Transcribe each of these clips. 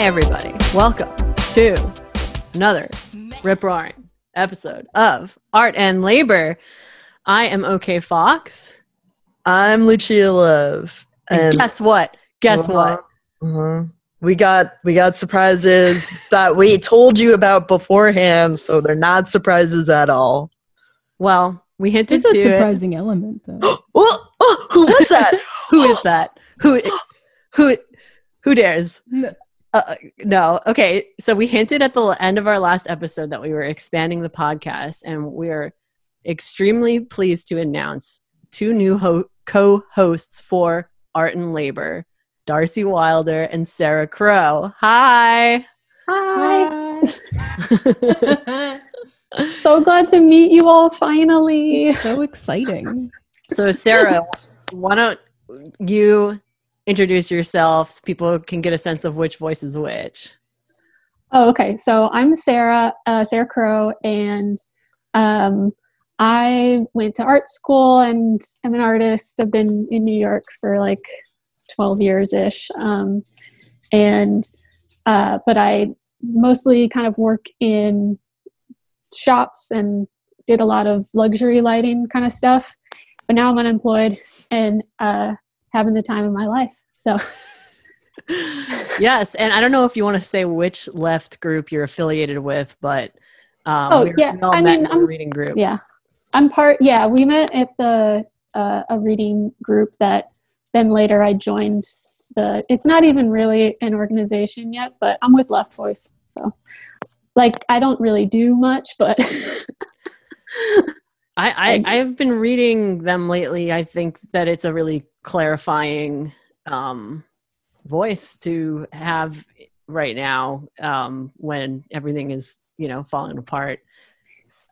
Hi, everybody. Welcome to another rip roaring episode of Art and Labor. I am OK Fox. I'm Lucia Love. And, guess what? Guess uh-huh, what? Uh-huh. We got we got surprises that we told you about beforehand, so they're not surprises at all. Well, we hinted There's to a surprising it. element, though. oh, oh, who was that? who is that? Who who who dares? Uh, no. Okay. So we hinted at the end of our last episode that we were expanding the podcast, and we're extremely pleased to announce two new ho- co-hosts for Art and Labor, Darcy Wilder and Sarah Crow. Hi. Hi. Hi. so glad to meet you all finally. So exciting. So Sarah, why don't you introduce yourself so people can get a sense of which voice is which. Oh, okay. So I'm Sarah, uh, Sarah Crow, and um, I went to art school and I'm an artist. I've been in New York for like 12 years ish. Um, and, uh, but I mostly kind of work in shops and did a lot of luxury lighting kind of stuff. But now I'm unemployed and uh, having the time of my life. So. yes, and I don't know if you want to say which left group you're affiliated with, but um, oh yeah, I mean, I'm reading group. Yeah, I'm part. Yeah, we met at the uh, a reading group that then later I joined. The it's not even really an organization yet, but I'm with Left Voice, so like I don't really do much, but. I, I I've been reading them lately. I think that it's a really clarifying um, voice to have right now um, when everything is you know falling apart.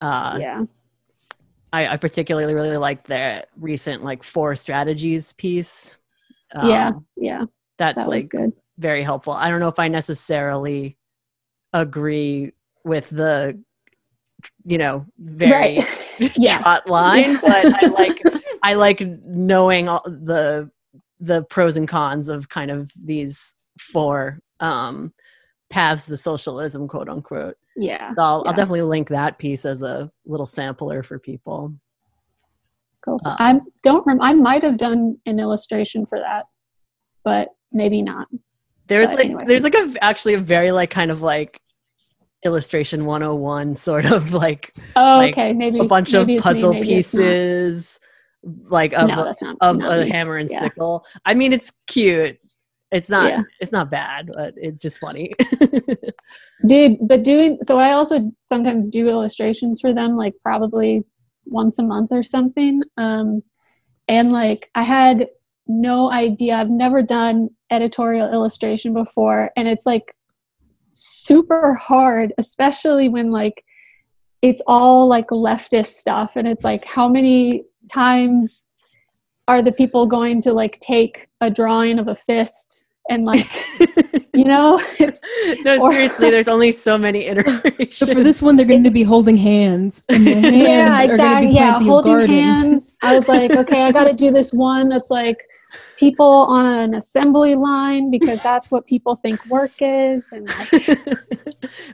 Uh, yeah. I, I particularly really like the recent like four strategies piece. Um, yeah, yeah, that's that like good. very helpful. I don't know if I necessarily agree with the you know very right. yeah. line, but I like I like knowing all the the pros and cons of kind of these four um, paths to socialism, quote unquote. Yeah. So I'll, yeah. I'll definitely link that piece as a little sampler for people. Cool. Um, I don't remember. I might have done an illustration for that, but maybe not. There's but like anyway. there's like a actually a very like kind of like illustration 101 sort of like oh like okay maybe a bunch of puzzle me, pieces like of, no, not, of a me. hammer and yeah. sickle. I mean, it's cute. It's not. Yeah. It's not bad, but it's just funny. Dude, but doing so, I also sometimes do illustrations for them, like probably once a month or something. Um, and like I had no idea. I've never done editorial illustration before, and it's like super hard, especially when like it's all like leftist stuff, and it's like how many times are the people going to like take a drawing of a fist and like you know no or, seriously there's only so many iterations. So for this one they're going to be holding hands and the hands yeah exactly. Yeah holding hands. I was like okay i got to do this one that's like people on an assembly line because that's what people think work is and like,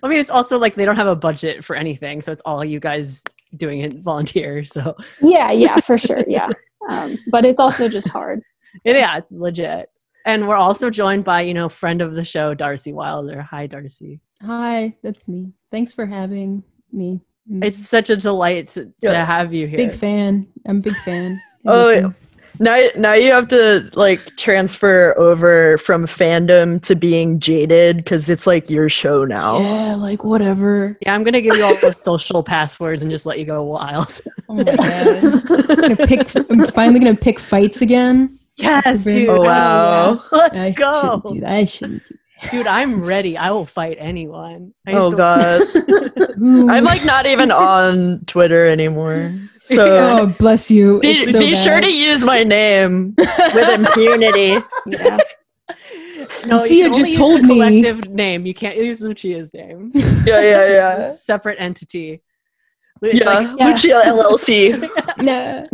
i mean it's also like they don't have a budget for anything so it's all you guys doing it volunteer so. Yeah yeah for sure yeah. Um, but it's also just hard. So. yeah it's legit. And we're also joined by you know friend of the show darcy wilder. Hi darcy. Hi that's me. Thanks for having me. It's such a delight to, yeah. to have you here. Big fan. I'm a big fan. Oh now now you have to like transfer over from fandom to being jaded because it's like your show now yeah like whatever yeah i'm gonna give you all the social passwords and just let you go wild oh my god I'm, pick, I'm finally gonna pick fights again yes dude oh wow let's I go do that. i shouldn't do Dude, I'm ready. I will fight anyone. I oh god. I'm like not even on Twitter anymore. So oh, bless you. Be, so be sure to use my name with impunity. yeah. No, Lucia just told me collective name. You can't use Lucia's name. Yeah, yeah, yeah. separate entity. Yeah, like, yeah. Lucia LLC. no.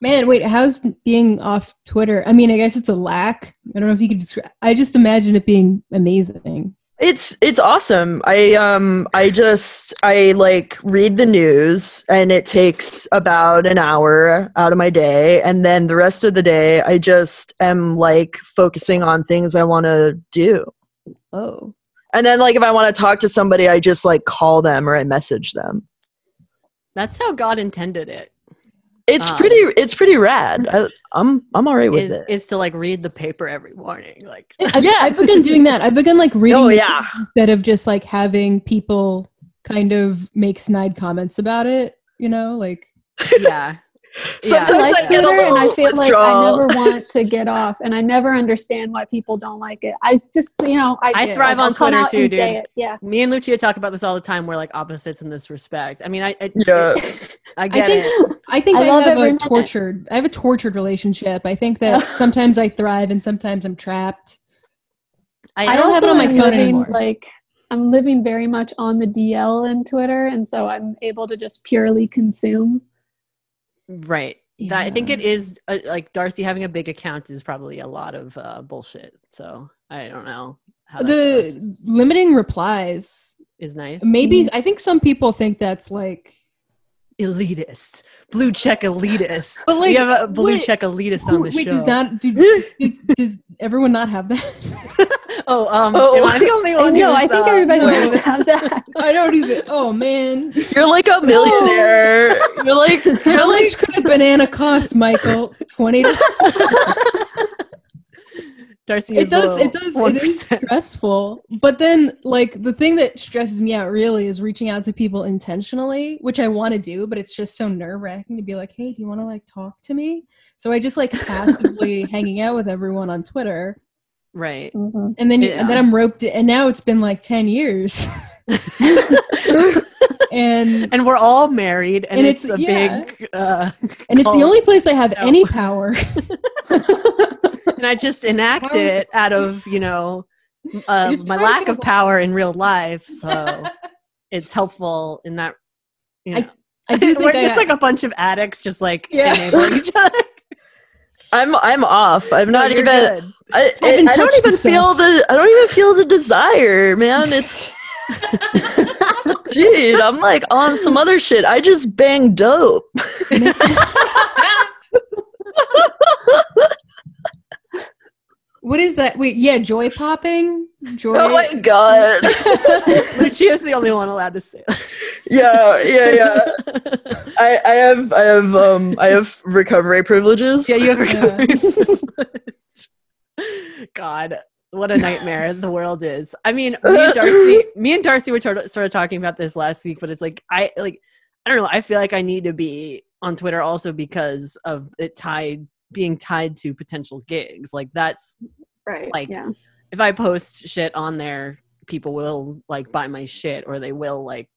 Man, wait, how's being off Twitter? I mean, I guess it's a lack. I don't know if you could describe I just imagine it being amazing. It's it's awesome. I um I just I like read the news and it takes about an hour out of my day and then the rest of the day I just am like focusing on things I want to do. Oh. And then like if I want to talk to somebody I just like call them or I message them. That's how God intended it. It's Um, pretty it's pretty rad. I, I'm I'm all right with Is, it. is to like read the paper every morning. Like I've, Yeah. I've begun doing that. I've begun like reading Oh yeah. news instead of just like having people kind of make snide comments about it. You know, like yeah. Sometimes I Yeah. like I get a Twitter, and I little feel like I never want to get off, and I never understand why people don't like it. I just, you know, I, I thrive I'll on Twitter out too, and say dude. Yeah, Me and Lucia talk about this all the time. We're like opposites in this respect. I mean, I I, Yeah. I I get think it. I think I I, love have every a minute. tortured. I have a tortured relationship. I think that sometimes I thrive and sometimes I'm trapped. I, I don't have it on my phone living, anymore. Like I'm living very much on the DL in Twitter, and so I'm able to just purely consume. Right. That, I think it is uh, like Darcy having a big account is probably a lot of uh, bullshit. So I don't know how that goes. The limiting replies. is nice. Maybe I think some people think that's like. elitist, blue check elitist. But like, we have a blue wait, check elitist on the wait, show. does not do, does, does everyone not have that? Oh, um, Oh. am I the only one? know. who's, I think uh, everybody no. does have that. I don't even. Oh man, You're like a millionaire. You're like you're how like much could a banana cost, Michael? Twenty. Darcy it is does the it does it is stressful but then like the thing that stresses me out really is reaching out to people intentionally which i want to do but it's just so nerve-wracking to be like hey do you want to like talk to me so i just like passively hanging out with everyone on twitter right. Mhm. and then Yeah. and then i'm roped in, and now it's been like 10 years and and we're all married, and, And it's, it's- a yeah. big. Uh, and it's the only place i have No. any power and I just enact How is it out of you know uh, my lack of power in real life. So it's helpful in that. You know. I- I do We're I, just like a bunch of addicts, just like Yeah. enabling each other. I'm I'm off. I'm No, not even good. I, I, I don't even feel the I don't even feel the desire, man. It's dude, I'm like on some other shit. I just bang dope. what is that wait yeah joy popping joy Oh my god. Lucia's the only one allowed to say. it. Yeah, yeah, yeah. I, I have I have um I have recovery privileges. yeah, you have Yeah. recovery. God, what a nightmare the world is. I mean, me and Darcy, me and Darcy were sort sort of talking about this last week, but it's like I like I don't know. I feel like I need to be on Twitter also because of it tied being tied to potential gigs. Like that's right. Like, yeah. if I post shit on there, people will like buy my shit or they will like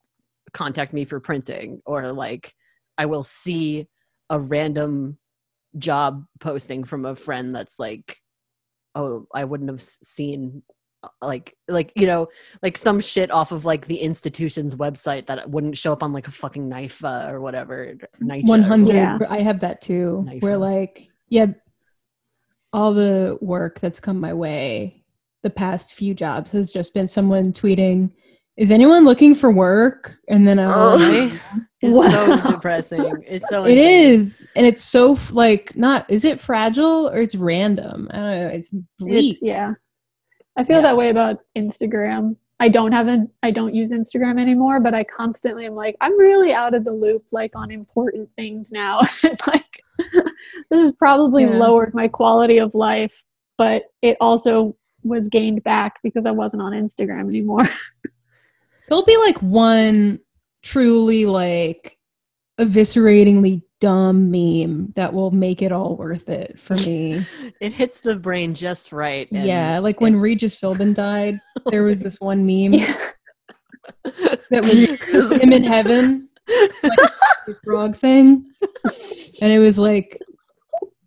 contact me for printing or like I will see a random job posting from a friend that's like oh I wouldn't have seen uh, like like you know like some shit off of like the institution's website that wouldn't show up on like a fucking NYFA or whatever Nicha or 100 Yeah. i have that too Knife where like yeah all the work that's come my way the past few jobs has just been someone tweeting is anyone looking for work and then i Oh. Right? It's Wow. so depressing. It's so it insane. is and it's so like not is it fragile or it's random i don't know it's bleak It's, yeah. I feel Yeah. that way about Instagram. I don't have an I don't use Instagram anymore, but I constantly am like, I'm really out of the loop like on important things now. it's like this has probably Yeah. lowered my quality of life, but it also was gained back because I wasn't on Instagram anymore. there'll be like one truly like evisceratingly dumb meme that will make it all worth it for me It hits the brain just right. and yeah like when regis philbin died there was this one meme yeah. that was him in heaven like the frog thing and it was like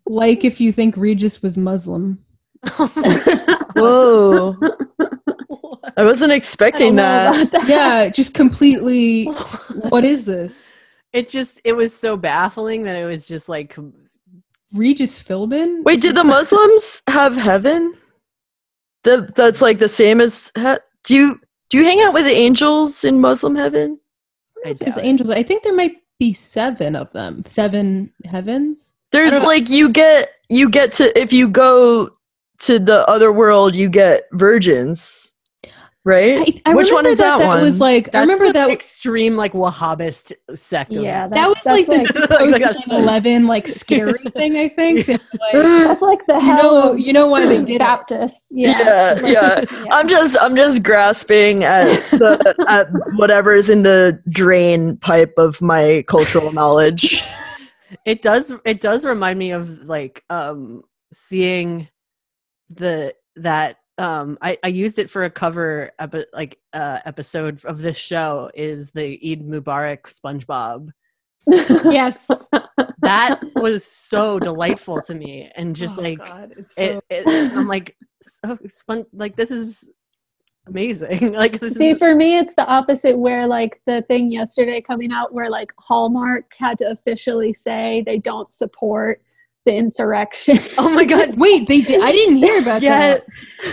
like if you think regis was muslim Whoa. I wasn't expecting don't that. that. yeah just completely what is this it just it was so baffling that it was just like regis Philbin? Wait, did the Muslims have heaven? That that's like the same as he- Do you do you hang out with the angels in Muslim heaven? I There's it. angels. I think there might be seven of them. Seven heavens. There's don't know. like you get you get to if you go to the other world, you get virgins, right? I, I Which one is that, that, one? was like I remember the that extreme like Wahhabist sect. Yeah, that was that's like the Like, post that's- 9/11 like scary thing. I think. It's like, that's like the you hell know, you know why they did it. Baptists. Yeah, Yeah, Like, yeah. I'm just I'm just grasping at the at whatever's in the drain pipe of my cultural knowledge. it does it does remind me of like um seeing the that um I, I used it for a cover epi- like uh episode of this show is the Eid Mubarak SpongeBob. Yes. That was so delightful to me and just Oh, like God, it's it, so- it I'm like so spon- like this is amazing. like this See, is for me, it's the opposite. Where like the thing yesterday coming out, where like Hallmark had to officially say they don't support the insurrection. Oh my god. Wait, they did. I didn't hear about Yeah, that.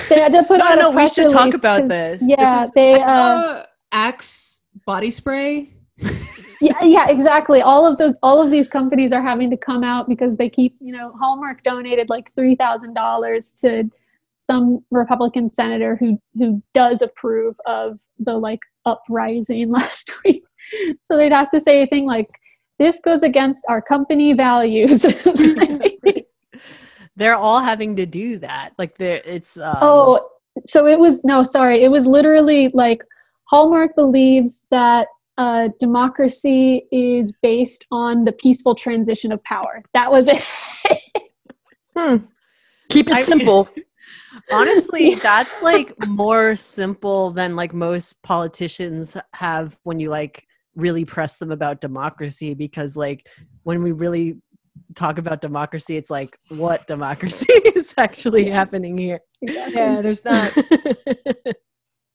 they had to put No, out no, a we press should talk release about 'cause- this. Yeah, This is- they. I Uh, Axe body spray. yeah, yeah, exactly. All of those, all of these companies are having to come out because they keep, you know, Hallmark donated like three thousand dollars to some Republican senator who who does approve of the like uprising last week. So they'd have to say a thing like, "This goes against our company values." they're all having to do that. Like there it's um, Oh, so it was no, sorry. It was literally like Hallmark believes that uh, democracy is based on the peaceful transition of power. That was it. Hmm. Keep it I mean- simple. honestly that's like more simple than like most politicians have when you like really press them about democracy because like when we really talk about democracy it's like what democracy is actually happening here Yeah, there's not. and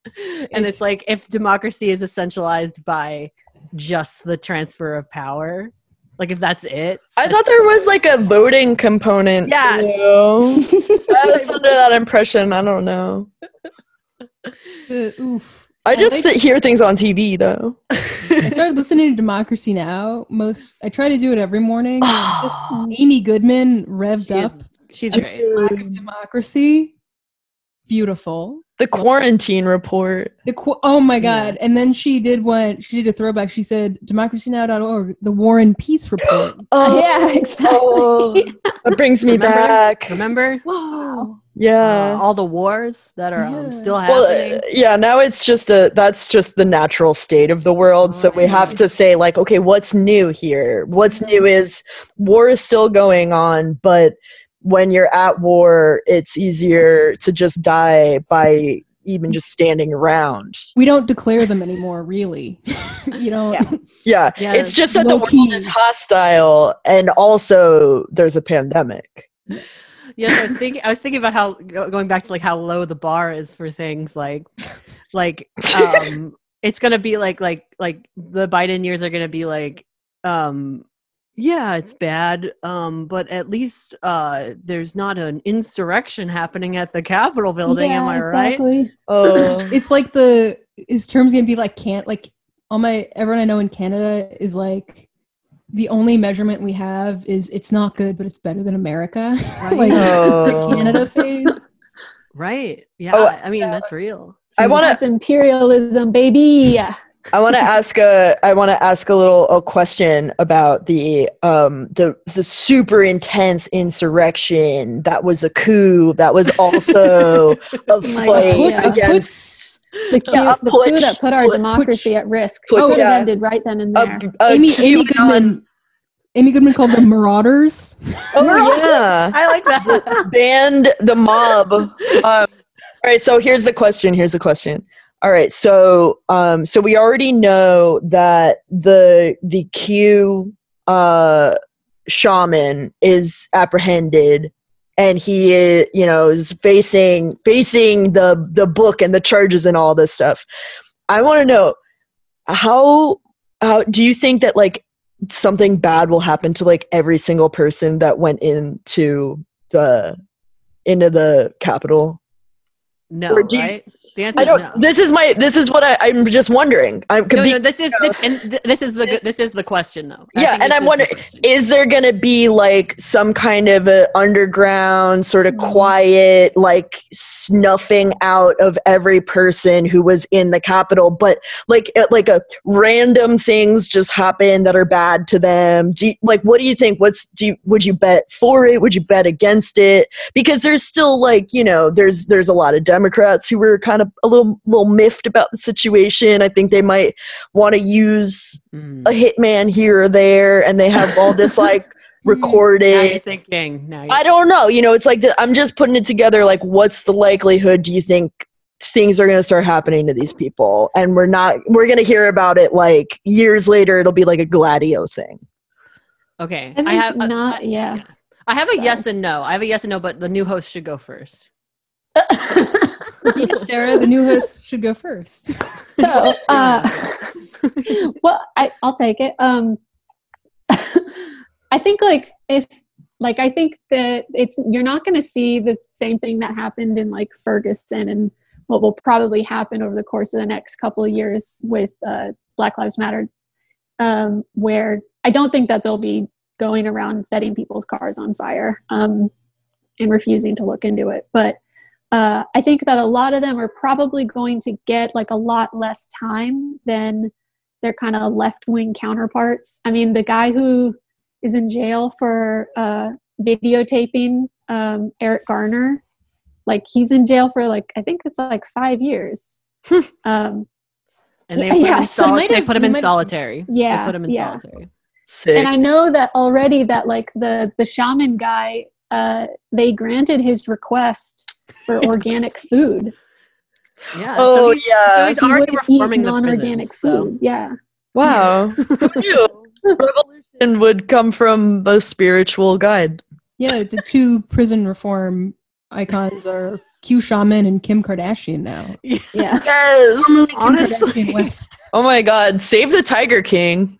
it's It's- like if democracy is essentialized by just the transfer of power like if that's it I thought there was like a voting component. Too. I was under that impression. I don't know. oof. I just th- hear things on TV though. I started listening to Democracy Now. Most I try to do it every morning. and just Oh, Amy Goodman revved She is- up she's great lack of democracy. Beautiful. the quarantine report. The qu- oh my Yeah. god! And then she did one. She did a throwback. She said DemocracyNow.org, the War and Peace report. Oh, yeah, exactly. oh, that brings me Remember? back. remember Whoa! Yeah. uh, all the wars that are um, Yeah. still well, happening uh, yeah. Now it's just a that's just the natural state of the world. So we have to say like, okay, what's new here? What's new is war is still going on, but when you're at war, it's easier to just die by even just standing around. We don't declare them anymore, really. you know. Yeah. Yeah, Yeah, it's just that the world key. is hostile, and also there's a pandemic. Yes, I was thinking. I was thinking about how going back to like how low the bar is for things like, like um, it's gonna be like like like the Biden years are gonna be like, um, yeah, it's bad, um, but at least uh, there's not an insurrection happening at the Capitol building. am I right? Oh, It's like the is terms gonna be like can't like all my everyone I know in Canada is like the only measurement we have is it's not good, but it's better than America. like Oh. the Canada phase. Right? Yeah. Oh, I mean, that's real. I want to That's imperialism, baby. I want to ask a I want to ask a little a question about the um the the super intense insurrection that was a coup that was also a my fight God, yeah. against The coup, Yeah, the coup that put our putsch, democracy at risk. putsch, It could have ended right then and there. a Amy Amy Goodman Amy Goodman called them marauders. Oh yeah, I like that. Band the mob. Um, all right, so here's the question. Here's the question. All right, so um, so we already know that the the Q uh, shaman is apprehended, and he is, you know is facing facing the the book and the charges and all this stuff. I want to know how how do you think that like something bad will happen to like every single person that went into the into the Capitol No, you- right? The answer I is don't. no. This is my. This is what I, I'm just wondering. I'm no, be- no, this is this, and th- this is the good- this is the question though. I Yeah, and I'm is the wondering, is there going to be like some kind of a underground sort of Mhm. quiet like snuffing out of every person who was in the capitol but like like a random things just happen that are bad to them do you, like what do you think what's do you, would you bet for it would you bet against it because there's still like you know there's there's a lot of democrats who were kind of a little little miffed about the situation i think they might want to use Mm. a hitman here or there and they have all this like Now you're recorded thinking. Now you're i don't know you know it's like the, i'm just putting it together like what's the likelihood do you think things are going to start happening to these people and we're not we're going to hear about it like years later it'll be like a gladio thing okay. I think I have not. I, yeah. I have a Sorry. yes and no. I have a yes and no, but the new host should go first. Sarah, the new host should go first. so, uh, well, I, I'll take it. Um, I think like if like I think that it's you're not going to see the same thing that happened in like Ferguson and what will probably happen over the course of the next couple of years with uh, Black Lives Matter, um, where I don't think that they'll be going around setting people's cars on fire um, and refusing to look into it, but uh, I think that a lot of them are probably going to get like a lot less time than their kind of left wing counterparts. I mean, the guy who is in jail for uh, videotaping um, Eric Garner, like he's in jail for like I think it's like five years. um, And they Yeah, put him yeah, in, so soli- they put him in solitary. Yeah, They put him in yeah. solitary. Sick. and I know that already that like the the shaman guy, uh, they granted his request for organic food. Yeah. oh so he's, yeah so he's He already wouldn't eat reforming the non-organic prisons. So. food. Yeah. wow Who revolution would come from a spiritual guide Yeah, the two prison reform icons are Q Shaman and Kim Kardashian now. Yeah. yes Formerly Kim Honestly. Kardashian West. oh my god save the tiger king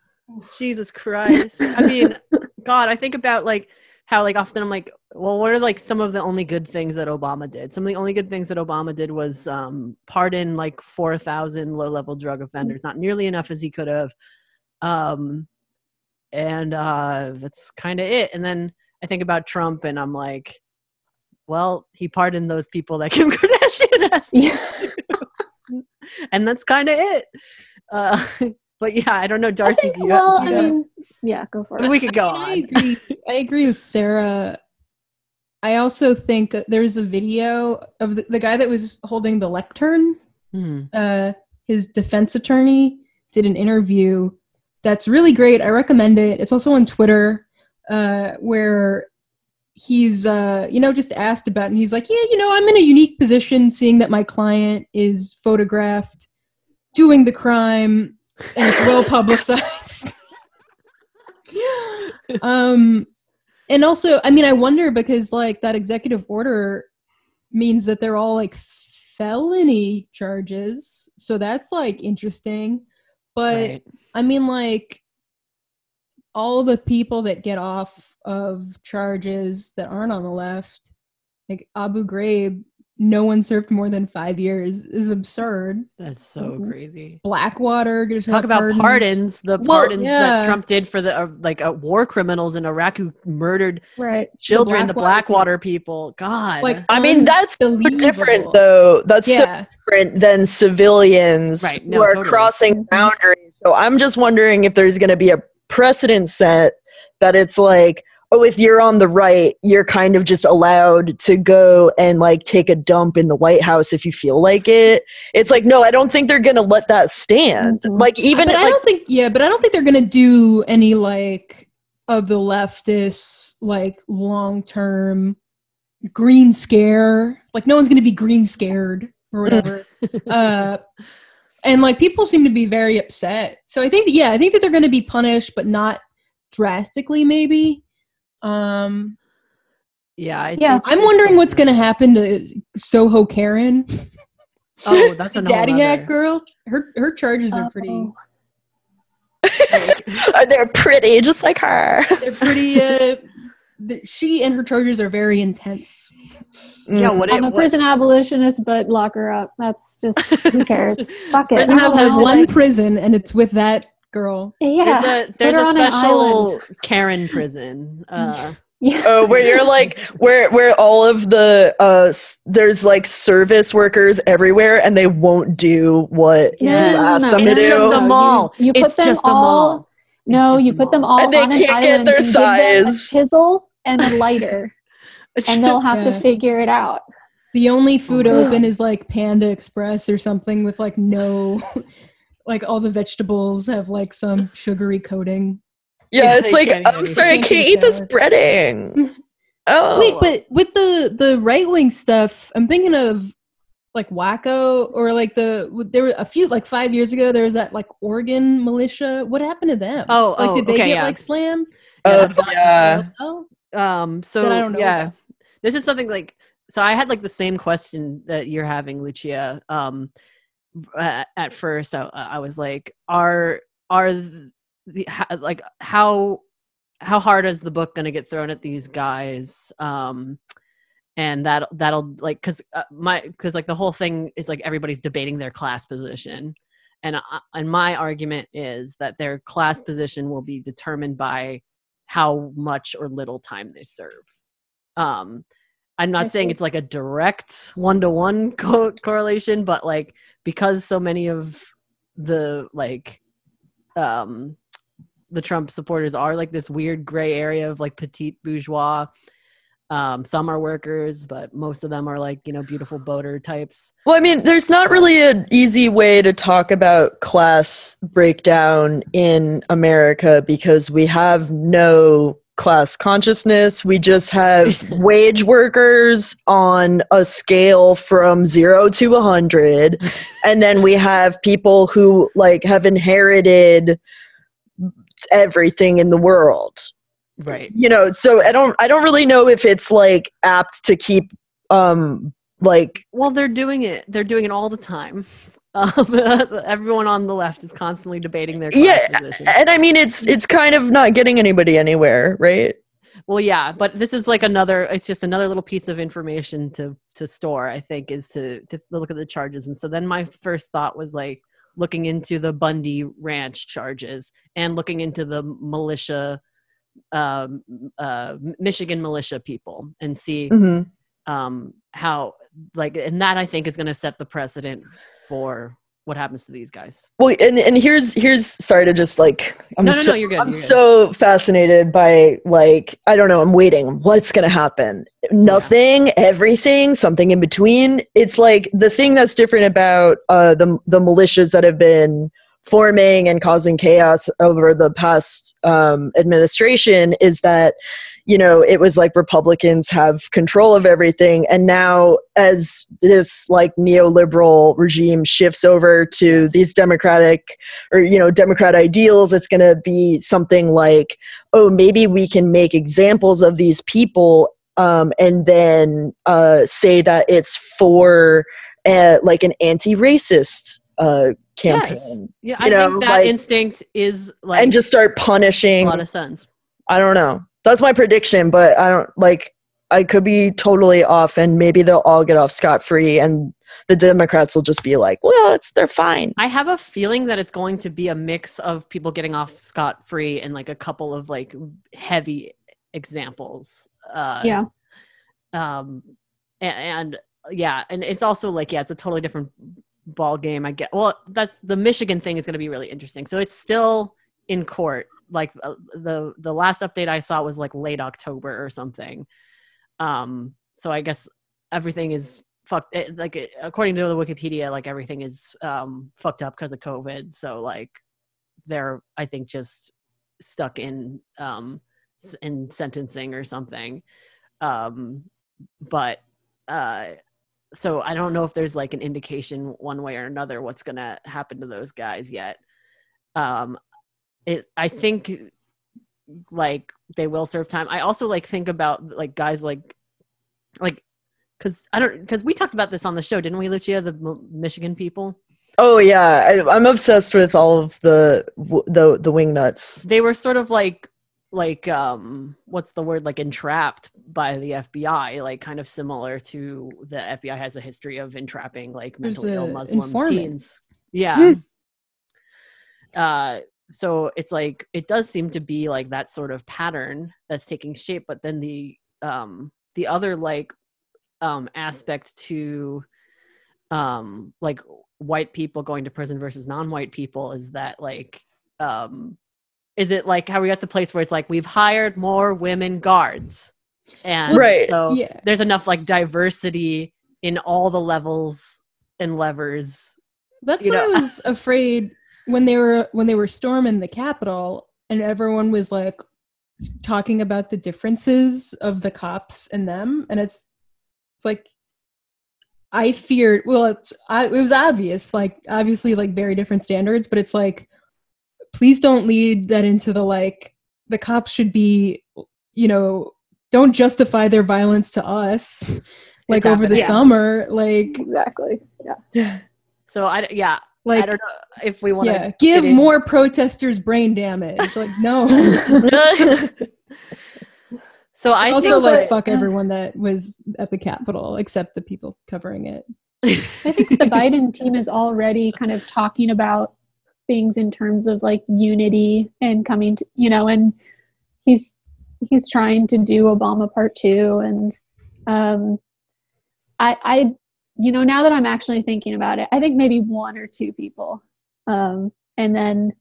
Jesus Christ. I mean, God, I think about like how like often I'm like, well, what are like some of the only good things that Obama did? Some of the only good things that Obama did was um, pardon like 4,000 low level drug offenders, not nearly enough as he could have. Um, and uh, that's kind of it. And then I think about Trump and I'm like, well, he pardoned those people that Kim Kardashian asked Yeah. to. and that's kind of it. Uh, but yeah, I don't know, I Darcy. think, do you, well, do you I know? mean, yeah, go for it. we could go I, on. agree. I agree with Sarah. I also think that there's a video of the, the guy that was holding the lectern. Hmm. Uh, his defense attorney did an interview that's really great. I recommend it. It's also on Twitter, uh, where he's uh, you know just asked about, and he's like, yeah, you know, I'm in a unique position, seeing that my client is photographed doing the crime, and it's well publicized. um and also i mean i wonder because like that executive order means that they're all like felony charges so that's like interesting but Right. i mean like all the people that get off of charges that aren't on the left like abu ghraib no one served more than five years is absurd That's so Mhm. crazy. blackwater just Talk about pardoned. pardons. The Well, pardons yeah. that Trump did for the uh, like uh, war criminals in Iraq who murdered Right. children, the Blackwater Blackwater people. God. like I mean, that's so different though. That's so different than civilians Right, who are totally. crossing boundaries. So I'm just wondering if there's going to be a precedent set that it's like, oh, if you're on the right, you're kind of just allowed to go and like take a dump in the White House if you feel like it. It's like, no, I don't think they're going to let that stand. Mhm. Like even but I like don't think yeah, but I don't think they're gonna do any like of the leftists like long term green scare. Like no one's gonna be green scared or whatever. uh and like people seem to be very upset. So I think yeah, I think that they're gonna be punished, but not drastically maybe. Um yeah. I- Yeah. I'm wondering so what's gonna happen to Soho Karen, Oh, that's a daddy hack girl. Her her charges are pretty Oh. they're pretty, just like her. they're pretty uh the, she and her charges are very intense. Yeah, Mm. what I'm it, a what, prison abolitionist, but lock her up. That's just who cares? Fuck it. Prison I don't has one prison, and it's with that girl. yeah. there's a, there's a on an special island. Karen prison. Uh, Yeah. Oh, where you're like where where all of the uh s- there's like service workers everywhere and they won't do what Yes. you ask No, them it's to no, just do. a no, mall. You, you put It's them just a all. mall. No, you put them all And they on an can't get island their and give them a size. chisel and a lighter, and they'll have Yeah. to figure it out. The only food my open is like Panda Express or something with like no, like all the vegetables have like some sugary coating. Yeah, Yeah, it's they like I'm sorry, I can't eat this breading. Oh, Wait, but with the the right wing stuff, I'm thinking of like Waco or like the there were a few like five years ago there was that like Oregon militia. What happened to them? Oh, like oh, did they okay, get yeah. like slammed? oh, that's yeah. Oh, Um, so I don't know yeah, about. this is something like so. I had like the same question that you're having, Lucia. Um, at, at first, I, I was like, are are the ho- like how how hard is the book going to get thrown at these guys? Um, and that that'll like because uh, my because like the whole thing is like everybody's debating their class position. And, I, and my argument is that their class position will be determined by how much or little time they serve. Um, I'm not I saying it's like a direct one to one correlation, but like because so many of the like um the Trump supporters are like this weird gray area of like petite bourgeois. Um, some are workers, but most of them are like you know beautiful boater types. Well, I mean, there's not really an easy way to talk about class breakdown in America because we have no class consciousness. We just have wage workers on a scale from zero to a hundred. And then we have people who like have inherited everything in the world Right. you know so i don't i don't really know if it's like apt to keep um like Well, they're doing it. They're doing it all the time. Um, everyone on the left is constantly debating their yeah position. and i mean it's it's kind of not getting anybody anywhere right Well, yeah, but this is like another. It's just another little piece of information to to store. I think is to to look at the charges, and so then my first thought was like looking into the Bundy Ranch charges and looking into the militia, um, uh, Michigan militia people, and see Mhm. um, how like, and that I think is going to set the precedent for what happens to these guys. well and and here's here's sorry to just like i'm no, no, so, no, you're good. i'm you're good. so fascinated by like i don't know i'm waiting what's gonna happen nothing everything something in between it's like the thing that's different about uh the the militias that have been forming and causing chaos over the past um, administration is that you know it was like republicans have control of everything. And now as this like neoliberal regime shifts over to these democratic or you know democrat ideals it's going to be something like oh maybe we can make examples of these people um, and then uh, say that it's for uh, like an anti-racist uh, campaign yeah, I know, think that like- instinct is like and just start punishing a punishing lot of sense. I don't know. That's my prediction, but I don't like I could be totally off and maybe they'll all get off scot free and the Democrats will just be like, Well, it's they're fine. I have a feeling that it's going to be a mix of people getting off scot free and like a couple of like heavy examples. Uh, Yeah. Um, and, and yeah, and it's also like yeah, it's a totally different ball game. I get. Well, that's the Michigan thing is going to be really interesting. So it's still in court. Like uh, the the last update I saw was like late October or something. Um, so I guess everything is fucked. It, like it, according to the Wikipedia, like everything is um fucked up because of COVID. So like they're I think just stuck in um in sentencing or something. Um, but uh so I don't know if there's like an indication one way or another what's gonna happen to those guys yet. Um, it I think like they will serve time. I also like think about like guys like like because I don't because we talked about this on the show, didn't we, Lucia? The M- Michigan people. Oh yeah, I, I'm obsessed with all of the the the wing nuts. They were sort of like like um what's the word? Like entrapped by the FBI like kind of similar to the FBI has a history of entrapping like mentally ill Muslim informant. teens. Yeah. Uh so it's like it does seem to be like that sort of pattern that's taking shape but then the um the other like um aspect to um like white people going to prison versus non-white people is that like um is it like how we got the place where it's like we've hired more women guards and Right. so Yeah. there's enough like diversity in all the levels and levers That's what know. I was afraid when they were when they were storming the Capitol and everyone was like talking about the differences of the cops and them, and it's it's like I feared. Well, it's I, it was obvious, like obviously like very different standards, but it's like please don't lead that into the like the cops should be you know don't justify their violence to us like over the. Yeah. summer like exactly. Yeah. so i yeah like i don't know if we want to yeah, give more protesters brain damage. Like no. so i also, think like that- fuck everyone that was at the Capitol except the people covering it. I think the Biden team is already kind of talking about things in terms of like unity and coming to you know, and he's he's trying to do Obama part two and um I I you know now that I'm actually thinking about it, I think maybe one or two people. Um and then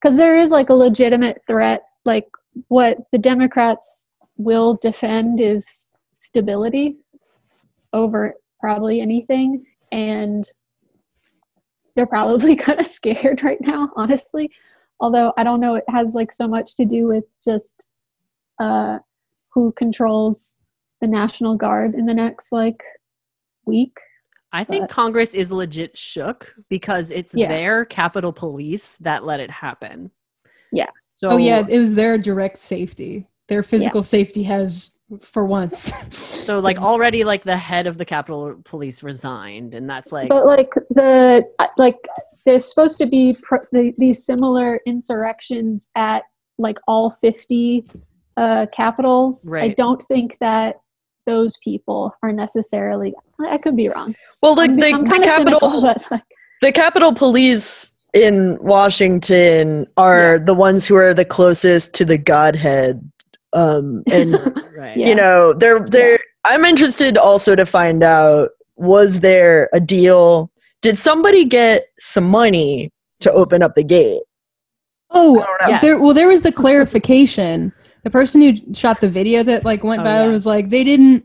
because there is like a legitimate threat, like what the Democrats will defend is stability over probably anything and they're probably kind of scared right now honestly although i don't know it has like so much to do with just uh who controls the national guard in the next like week i think but- congress is legit shook because it's Yeah. their capitol police that let it happen Yeah. so oh yeah, it was their direct safety. Their physical safety has for once. so like already like the head of the capitol police resigned and that's like but like the like there's supposed to be pro- the, these similar insurrections at like all 50 uh capitals i don't think that those people are necessarily i could be wrong well, the, I'm, the, I'm the kinda cynical, Capitol like, the Capitol Police in Washington are the ones who are the closest to the Godhead. Um, and right Yeah. you know, there, there. they're. I'm interested also to find out was there a deal? Did somebody get some money to open up the gate? oh, I don't know. Yes. there well there was the clarification. The person who shot the video that like went Oh, viral yeah. was like they didn't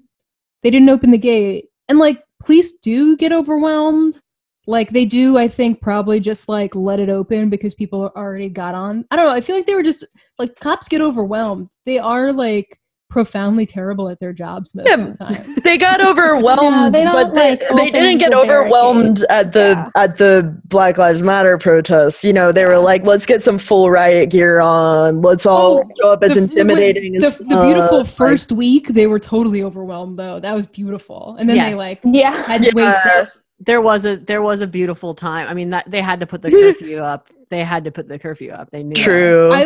they didn't open the gate. And like police do get overwhelmed. Like they do, I think probably just like let it open because people already got on. I don't know. I feel like they were just like cops get overwhelmed. They are like profoundly terrible at their jobs most Yeah. of the time. They got overwhelmed, they but they, like, they didn't get the overwhelmed barricades. at the Yeah. at the Black Lives Matter protests. You know, they were like, "Let's get some full riot gear on. Let's all Oh, show up as The- intimidating the, as the, the beautiful fuck." first week, they were totally overwhelmed though. That was beautiful. And then they like yeah had to wait. Yeah. there was a there was a beautiful time i mean that they had to put the curfew up they had to put the curfew up they knew that.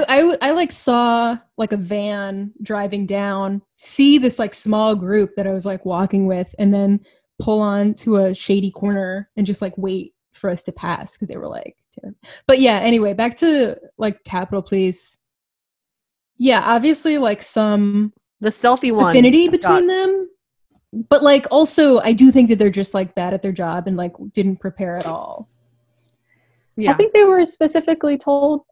I I like saw like a van driving down, see this like small group that I was like walking with, and then pull on to a shady corner and just like wait for us to pass because they were like. terrible. But yeah, anyway, back to like Capitol Police. Yeah, obviously like some the selfie one affinity got- between them, but like also I do think that they're just like bad at their job and like didn't prepare at all. yeah i think they were specifically told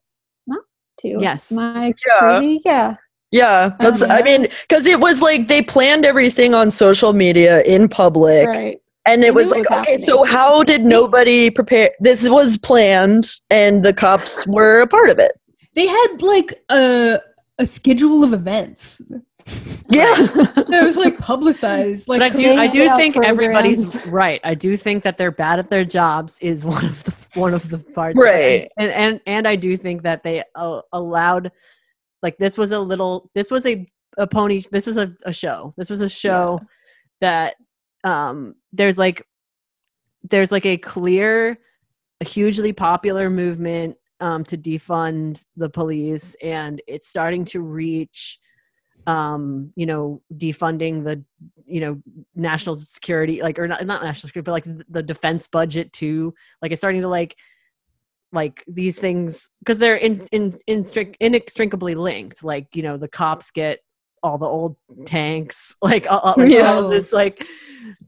not to Yes. My I Yeah. crazy? yeah yeah, that's. Um, I yeah. mean, because it was like they planned everything on social media in public, right and They it was knew it like, was okay, so how did nobody prepare? This was planned, and the cops were a part of it. They had like a a schedule of events. Yeah. It was like publicized. Like but I do, I do out think everybody's right. I do think that they're bad at their jobs is one of the one of the parts. Right. And and and I do think that they uh, allowed, like this was a little, this was a a pony, this was a, a show. This was a show that um there's like there's like a clear, a hugely popular movement um, to defund the police, and it's starting to reach, um, you know, defunding the, you know, national security, like or not not national security, but like the, defense budget too. Like it's starting to like like these things because they're in, in, in inextricably linked like you know the cops get all the old tanks like all, like, Yeah. all this like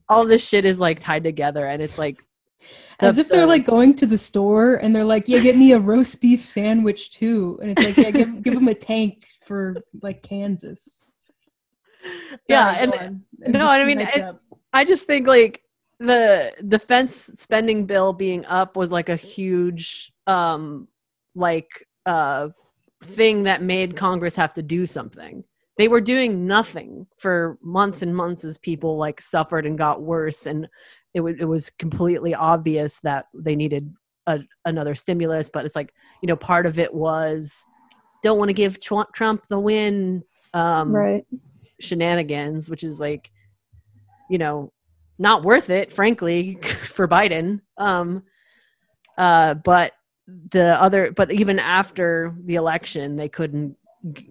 all this shit is like tied together and it's like As if they're the- like going to the store and they're like, "Yeah, get me a roast beef sandwich too," and it's like, "Yeah, give give them a tank for like Kansas." yeah and no, I mean, heads. I just think like the defense spending bill being up was like a huge um like uh thing that made Congress have to do something. They were doing nothing for months and months as people like suffered and got worse and it was it was completely obvious that they needed a, another stimulus but it's like you know part of it was don't want to give Trump the win um right. shenanigans, which is like, you know, not worth it, frankly, for Biden. Um, uh, but the other, but even after the election, they couldn't g-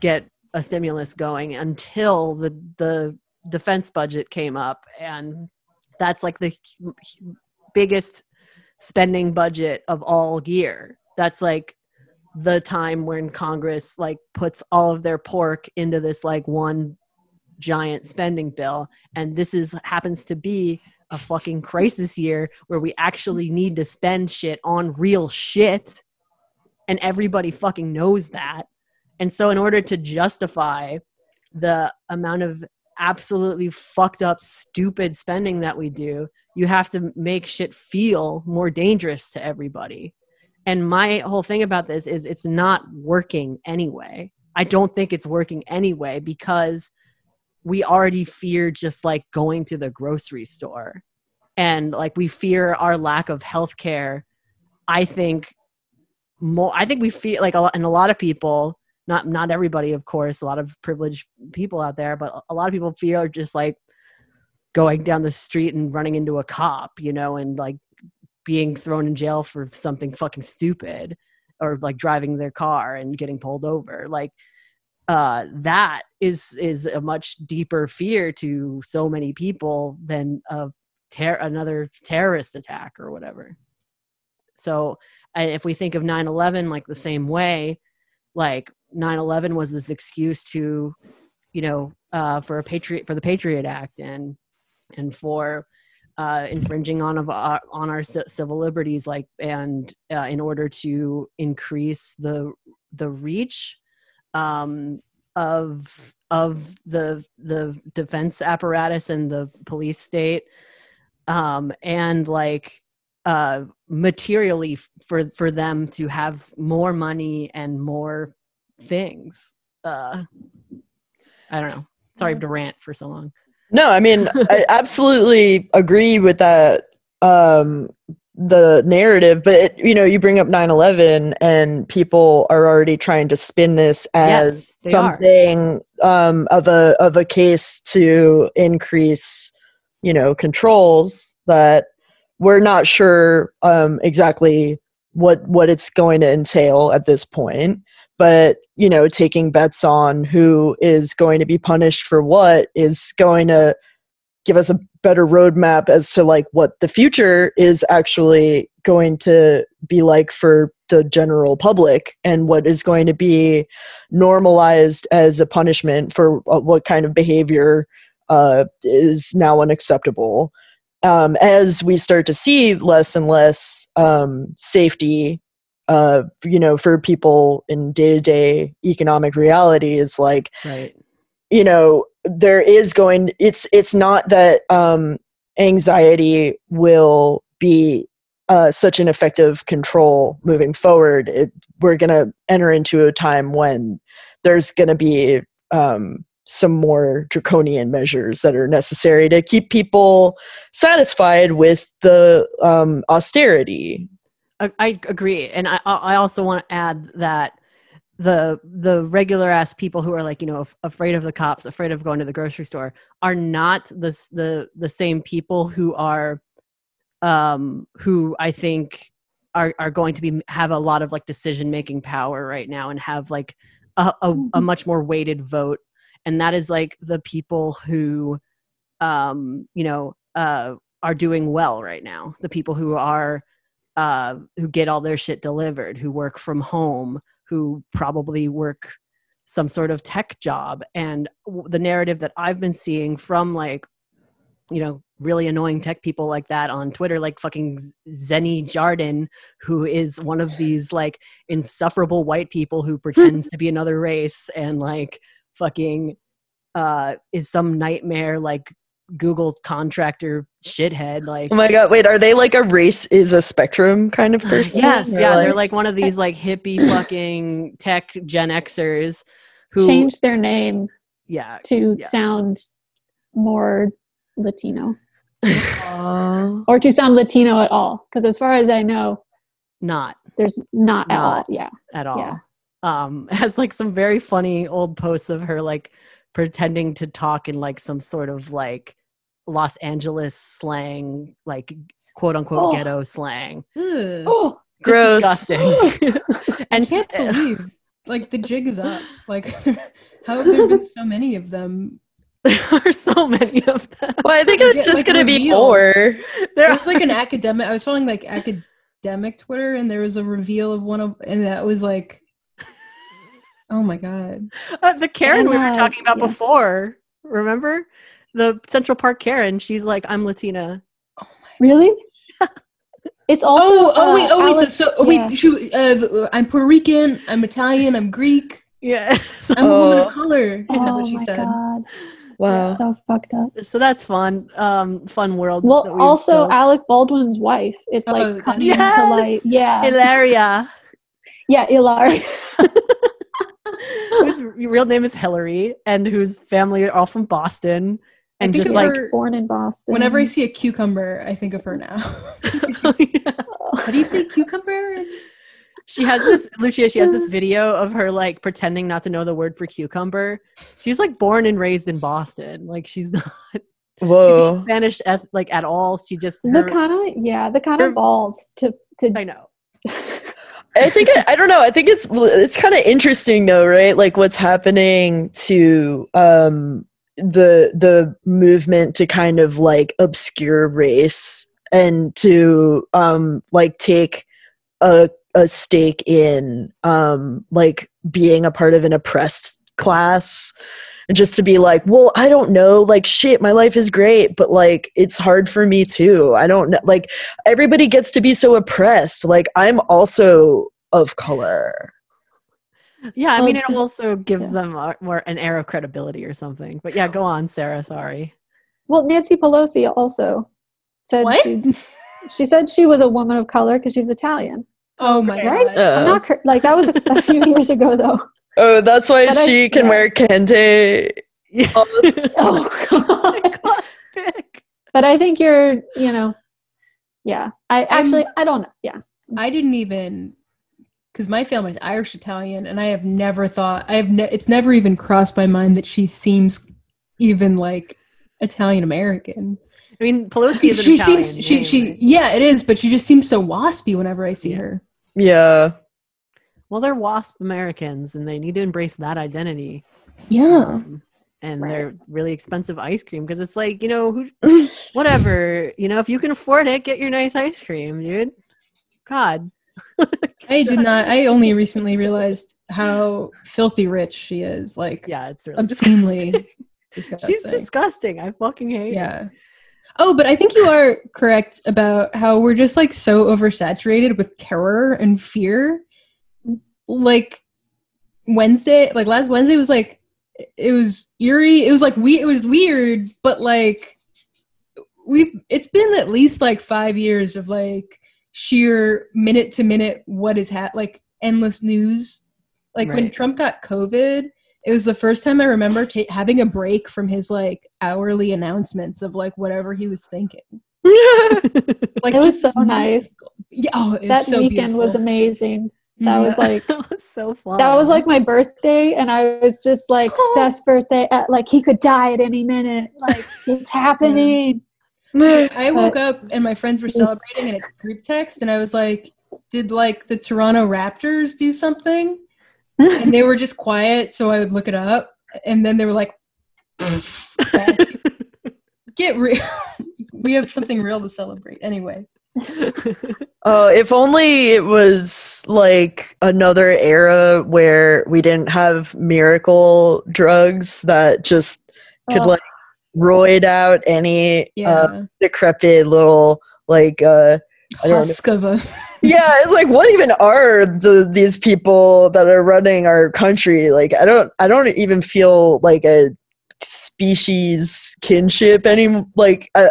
get a stimulus going until the the defense budget came up, and that's like the hu- hu- biggest spending budget of all year. That's like the time when Congress like puts all of their pork into this like one giant spending bill. And this is happens to be a fucking crisis year where we actually need to spend shit on real shit. And everybody fucking knows that. And so in order to justify the amount of absolutely fucked up stupid spending that we do you have to make shit feel more dangerous to everybody and my whole thing about this is it's not working anyway. I don't think it's working anyway because we already fear just like going to the grocery store. And like we fear our lack of health care. I think more I think we feel like a lot and a lot of people, not not everybody of course, a lot of privileged people out there, but a lot of people fear just like going down the street and running into a cop, you know, and like being thrown in jail for something fucking stupid or like driving their car and getting pulled over. Like uh that is is a much deeper fear to so many people than a ter- another terrorist attack or whatever. So if we think of 9-11 like the same way like 9-11 was this excuse to you know uh for a patriot for the patriot act and and for uh, infringing on of our, on our civil liberties, like and uh, in order to increase the the reach um, of of the the defense apparatus and the police state, um, and like uh, materially for for them to have more money and more things. Uh, I don't know. Sorry to rant for so long. No, I mean, I absolutely agree with that. Um, the narrative, but it, you know, you bring up 9/11, and people are already trying to spin this as Yes, something um, of a of a case to increase, you know, controls that we're not sure um, exactly what what it's going to entail at this point but you know taking bets on who is going to be punished for what is going to give us a better roadmap as to like what the future is actually going to be like for the general public and what is going to be normalized as a punishment for what kind of behavior uh, is now unacceptable. Um, as we start to see less and less um, safety uh, you know, for people in day to day economic reality is like, Right. you know, there is going, it's, it's not that um, anxiety will be uh, such an effective control moving forward. It, we're going to enter into a time when there's going to be um, some more draconian measures that are necessary to keep people satisfied with the um, austerity I, I agree, and I I also want to add that the the regular ass people who are like you know af- afraid of the cops, afraid of going to the grocery store, are not the the the same people who are, um, who I think are are going to be have a lot of like decision making power right now and have like a, a, a Mhm. much more weighted vote and that is like the people who um you know uh are doing well right now the people who are uh who get all their shit delivered who work from home who probably work some sort of tech job. And w- the narrative that i've been seeing from like you know really annoying tech people like that on twitter like fucking Xeni Jardin who is one of these like insufferable white people who pretends to be another race and like fucking uh is some nightmare like google contractor shithead like Oh my god, wait, are they like a race is a spectrum kind of person? yes Or yeah they're like one of these like hippie fucking tech gen xers who changed their name yeah to Yeah. sound more Latino Aw. or to sound Latino at all. Because as far as I know, not there's not at all. Yeah. at all. Yeah. Um, has like some very funny old posts of her like pretending to talk in like some sort of like Los Angeles slang, like quote unquote Oh. ghetto slang. Ugh. Oh, Gross. disgusting. I and can't believe like the jig is up. Like how have there been so many of them? there are so many of them. Well, I think it's get, just like, gonna be more. There There was like an academic. I was following like academic Twitter, and there was a reveal of one of, and that was like, oh my god. uh, the Karen we were talking about yeah. before. Remember the Central Park Karen? She's like, I'm Latina. really? It's also. Oh, oh wait, uh, oh wait. Alex- so oh, yeah. wait, shoot, uh, I'm Puerto Rican. I'm Italian. I'm Greek. Yeah. I'm a woman Oh. of color. Is that Oh what she my said? god, Wow. so fucked up. so that's fun. Um, fun world. Well, we've also built. Alec Baldwin's wife. It's Oh, like coming Yes! to light. Yeah, Hilaria, yeah, Ilari. whose real name is Hillary, and whose family are all from Boston, I think just of like her Born in Boston. whenever I see a cucumber, I think of her now. How do you say cucumber? she has this Lucia. She has this video of her like pretending not to know the word for cucumber. She's like born and raised in Boston. Like she's not Whoa. Spanish eth- like at all. She just the kind of yeah, the kind of balls to to. I know. I think I, I don't know. I think it's it's kind of interesting though, right? Like what's happening to um the the movement to kind of like obscure race and to um like take a a stake in um like being a part of an oppressed class and just to be like well i don't know like shit my life is great but like it's hard for me too. I don't know like everybody gets to be so oppressed. Like i'm also of color Yeah, I mean, it also gives yeah. them a, more an air of credibility or something. But yeah, go on, Sarah. Sorry. Well, Nancy Pelosi also said What? she she said she was a woman of color because she's Italian. Oh my Right? god. Uh, not cor- like that was a, a few years ago though. oh that's why But I- she can yeah. wear kente Oh god. Pick. But I think you're, you know, yeah. I actually I don't know. Yeah. I didn't even because my family's Irish Italian, and I have never thought I have. Ne- it's never even crossed my mind that she seems even like Italian American. I mean, Pelosi is an She Italian seems she name, she yeah it is, but she just seems so waspy whenever I see Yeah. her. yeah Well, they're WASP Americans, and they need to embrace that identity. Yeah. Um, and Right. they're really expensive ice cream because it's like you know who, whatever you know if you can afford it, get your nice ice cream, dude. God. I did not. I only recently realized how filthy rich she is. Like Yeah, it's really obscenely disgusting. She's disgusting. I fucking hate. Yeah. Oh, but I think you are correct about how we're just like so oversaturated with terror and fear. Like Wednesday, like last Wednesday was like it was eerie. It was like we it was weird, but like we've it's been at least like 5 years of like sheer minute to minute what is hat like endless news. Like when Trump got COVID, it was the first time I remember ta- having a break from his like hourly announcements of like whatever he was thinking. Like It was so nice. Yeah, oh, it that was so weekend was amazing. That was like that was so fun. that was like my birthday and I was just like oh. best birthday at, like he could die at any minute. Like it's happening. I uh, woke up and my friends were celebrating in a group text, and I was like, did like the Toronto Raptors do something? and they were just quiet, so I would look it up, and then they were like, "Get real, we have something real to celebrate." Anyway, Oh, if only it was like another era where we didn't have miracle drugs that just could Oh. like roid out any yeah, uh, decrepit little like uh I don't know. husk of a yeah it's like what even are the these people that are running our country like i don't i don't even feel like a species kinship any like uh,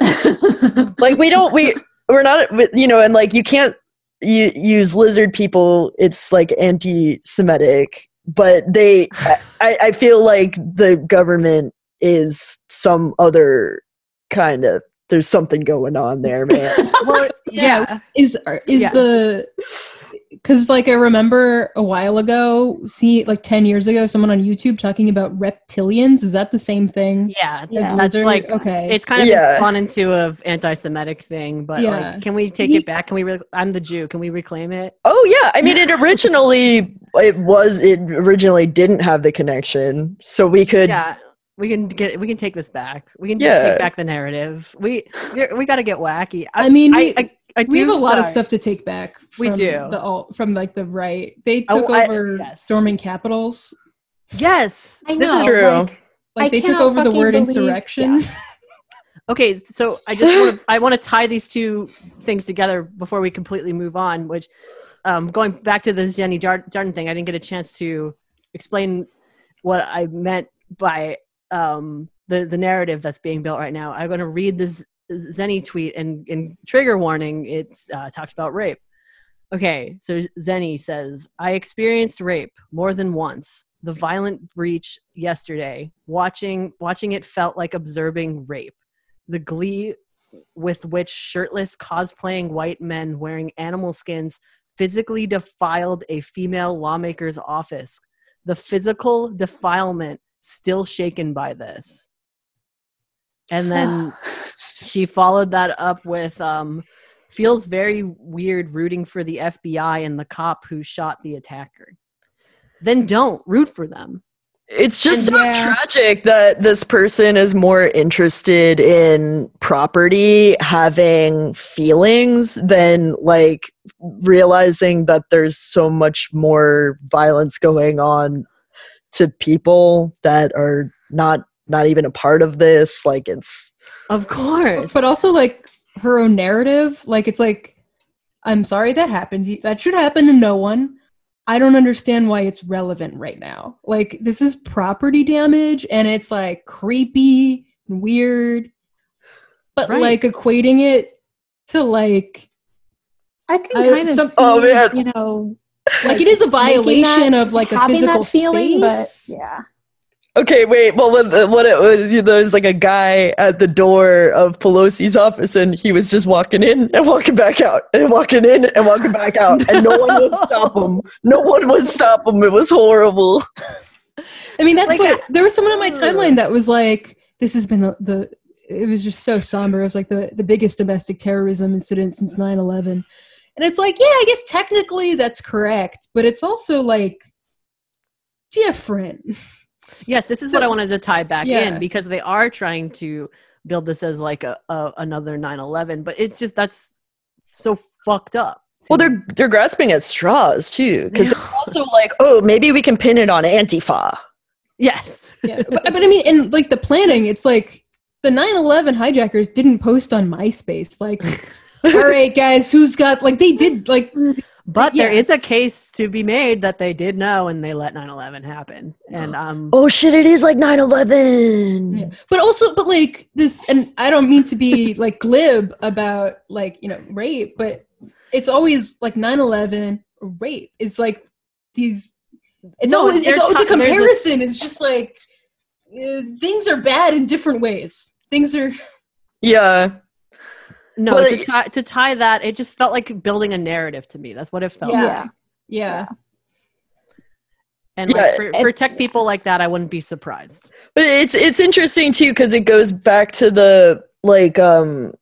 like we don't we we're not you know and like you can't you use lizard people it's like anti-semitic but they I, I feel like the government is some other kind of there's something going on there man well, Yeah. yeah. is is Yeah. the because like I remember a while ago, see like ten years ago, someone on YouTube talking about reptilians. Is that the same thing? Yeah, Yeah. as that's lizard? like okay. it's kind of Yeah. spawned into a anti-Semitic thing. But Yeah. like, can we take Ye- it back? Can we? Re- I'm the Jew. Can we reclaim it? Oh yeah, I mean it originally it was it originally didn't have the connection, so we could Yeah, we can get. We can take this back. We can Yeah. take back the narrative. We we, we got to get wacky. I mean, we, I, I, I we have a lot of stuff to take back. We from do. the alt, from like the right. They Oh, took I- over yes. storming capitals. Yes, I this is know. true. like, Like they took over the word believe- insurrection. Okay, so I just want to I want to tie these two things together before we completely move on. Which, um, going back to the Xeni Jar- Darden thing, I didn't get a chance to explain what I meant by um, the the narrative that's being built right now. I'm going to read this Xeni tweet and, and trigger warning. It uh, talks about rape. Okay, so Xeni says, I experienced rape more than once. The violent breach yesterday. Watching watching it felt like observing rape the glee with which shirtless cosplaying white men wearing animal skins physically defiled a female lawmaker's office the physical defilement still shaken by this. And then she followed that up with um feels very weird rooting for the FBI and the cop who shot the attacker. Then don't root for them. It's just so Yeah. tragic that this person is more interested in property, having feelings, than like realizing that there's so much more violence going on to people that are not not even a part of this. Like it's of course but also like her own narrative like it's like i'm sorry that happened that should happen to no one i don't understand why it's relevant right now like this is property damage and it's like creepy and weird but Right. like equating it to like I can I- kind of some- see, Oh, man. you know, like it is a violation that- of like a physical feeling, space but yeah. Okay, wait. Well, what, what it was, you know, there's like a guy at the door of Pelosi's office, and he was just walking in and walking back out, and walking in and walking back out, and no one would stop him. No one would stop him. It was horrible. I mean, that's Like, what there was someone on my timeline that was like, "This has been the, the it was just so somber. It was like the the biggest domestic terrorism incident since 9/11," and it's like, yeah, I guess technically that's correct, but it's also like different. Yes, this is what I wanted to tie back Yeah. in because they are trying to build this as like a, a another 9/11, but it's just that's so fucked up. Well, they're they're grasping at straws too, because They they're also like, oh, maybe we can pin it on Antifa. yes, Yeah, but, but I mean, and like the planning, it's like the 9/11 hijackers didn't post on MySpace. Like, all right, guys, who's got like they did like but there Yeah. is a case to be made that they did know and they let 9/11 happen. And um, Oh shit! It is like 9/11. Yeah. But also, but like this, and I don't mean to be like glib about like, you know, rape, but it's always like 9 11 rape. It's like these, it's No, always, it's, al- ta- the there's a- comparison is just like uh, things are bad in different ways. Things are, Yeah. No, Well, to, it- tie, to tie that, it just felt like building a narrative to me. That's what it felt. Yeah. like. Yeah. yeah. And Yeah, like for, and- for tech people like that, I wouldn't be surprised. But it's it's interesting too because it goes back to the like um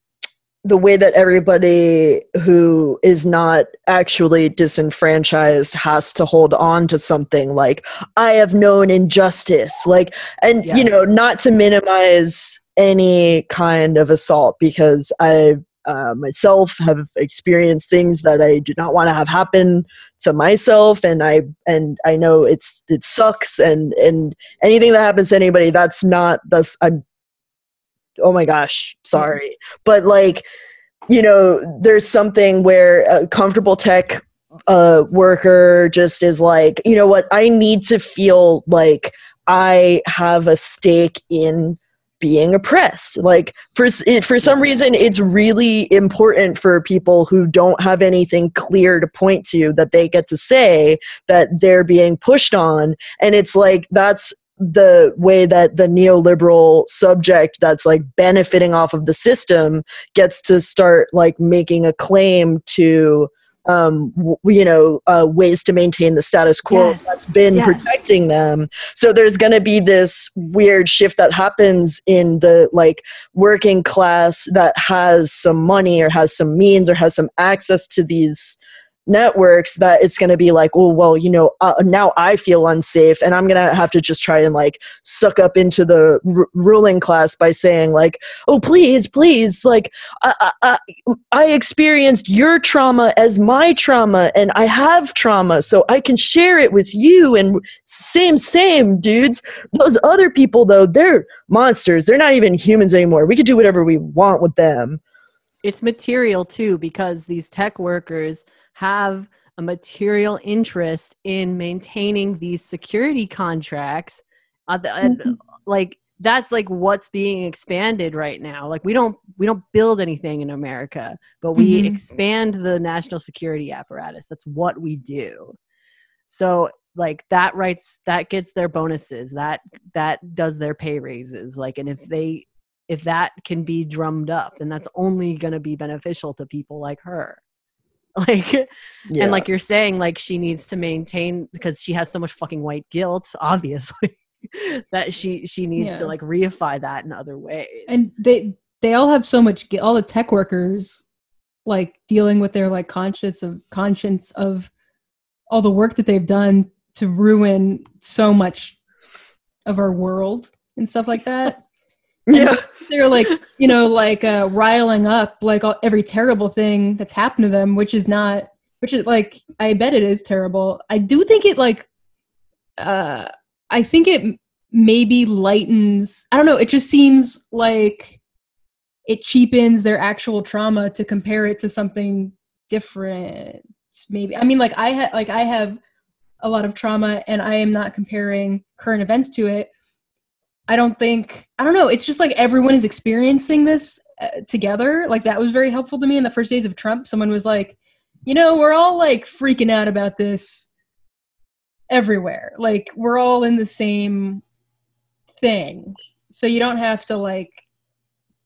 the way that everybody who is not actually disenfranchised has to hold on to something like i have known injustice like and Yeah. you know not to minimize any kind of assault because i uh, myself have experienced things that i do not want to have happen to myself and i and i know it's it sucks and and anything that happens to anybody that's not that's i'm oh my gosh sorry. But like you know there's something where a comfortable tech uh worker just is like you know what? I need to feel like i have a stake in being oppressed. Like for it, for some reason it's really important for people who don't have anything clear to point to that they get to say that they're being pushed on. And it's like that's the way that the neoliberal subject that's like benefiting off of the system gets to start like making a claim to um w- you know uh, ways to maintain the status quo Yes. that's been Yes. protecting them so there's going to be this weird shift that happens in the like working class that has some money or has some means or has some access to these networks that it's going to be like oh well you know uh, now i feel unsafe and i'm going to have to just try and like suck up into the r- ruling class by saying like oh please please like I, I, I- I experienced your trauma as my trauma and i have trauma so i can share it with you and same same dudes. Those other people though they're monsters. They're not even humans anymore. We could do whatever we want with them. It's material too because these tech workers have a material interest in maintaining these security contracts uh, the- Mhm. like that's like what's being expanded right now. Like we don't we don't build anything in america but we Mhm. expand the national security apparatus. That's what we do. So like that writes that gets their bonuses. That that does their pay raises. Like and if they if that can be drummed up then that's only going to be beneficial to people like her like yeah. and like you're saying like she needs to maintain because she has so much fucking white guilt obviously that she she needs Yeah. to like reify that in other ways and they they all have so much all the tech workers like dealing with their like conscience of conscience of all the work that they've done to ruin so much of our world and stuff like that yeah. They're like you know like uh riling up like all, every terrible thing that's happened to them which is not which is like i bet it is terrible. I do think it like uh i think it maybe lightens i don't know it just seems like it cheapens their actual trauma to compare it to something different maybe. I mean like i had like i have a lot of trauma and i am not comparing current events to it I don't think I don't know. It's just like everyone is experiencing this uh, together. Like that was very helpful to me in the first days of Trump. Someone was like, you know, we're all like freaking out about this everywhere. Like we're all in the same thing. So you don't have to like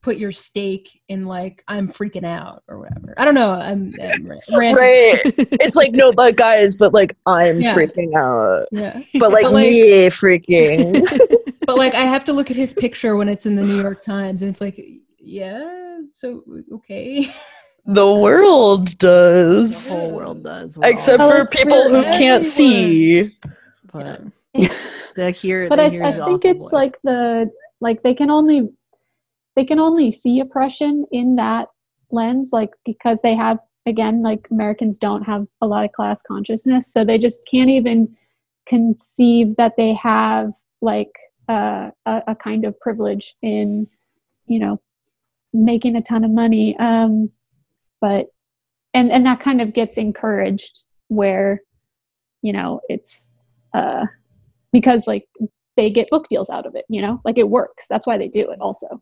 put your stake in like I'm freaking out or whatever. I don't know. I'm, I'm right it's like no but guys but like i'm Yeah. freaking out Yeah. but like, But, like- me freaking But like I have to look at his picture when it's in the New York Times and it's like yeah, so okay. the world does. the does whole world does We're except all- Oh, for it's people who really can't see but the hear but they I, hear I his think it's voice. like the like they can only they can only see oppression in that lens like because they have again like americans don't have a lot of class consciousness so they just can't even conceive that they have like uh, a, a kind of privilege in you know making a ton of money. Um but and and that kind of gets encouraged where you know it's uh because like they get book deals out of it you know? Like it works. That's why they do it also.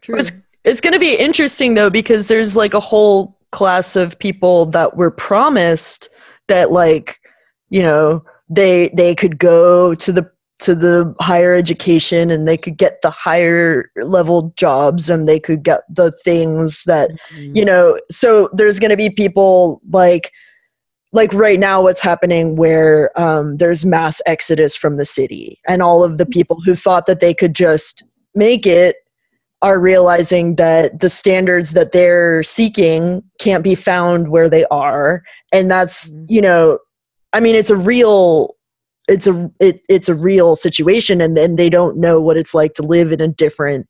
True. It's, it's going to be interesting though because there's like a whole class of people that were promised that like you know they they could go to the to the higher education and they could get the higher level jobs and they could get the things that Mhm. you know so there's going to be people like like right now what's happening where um, there's mass exodus from the city and all of the people who thought that they could just make it are realizing that the standards that they're seeking can't be found where they are and that's Mhm. you know i mean it's a real it's a it, it's a real situation and then they don't know what it's like to live in a different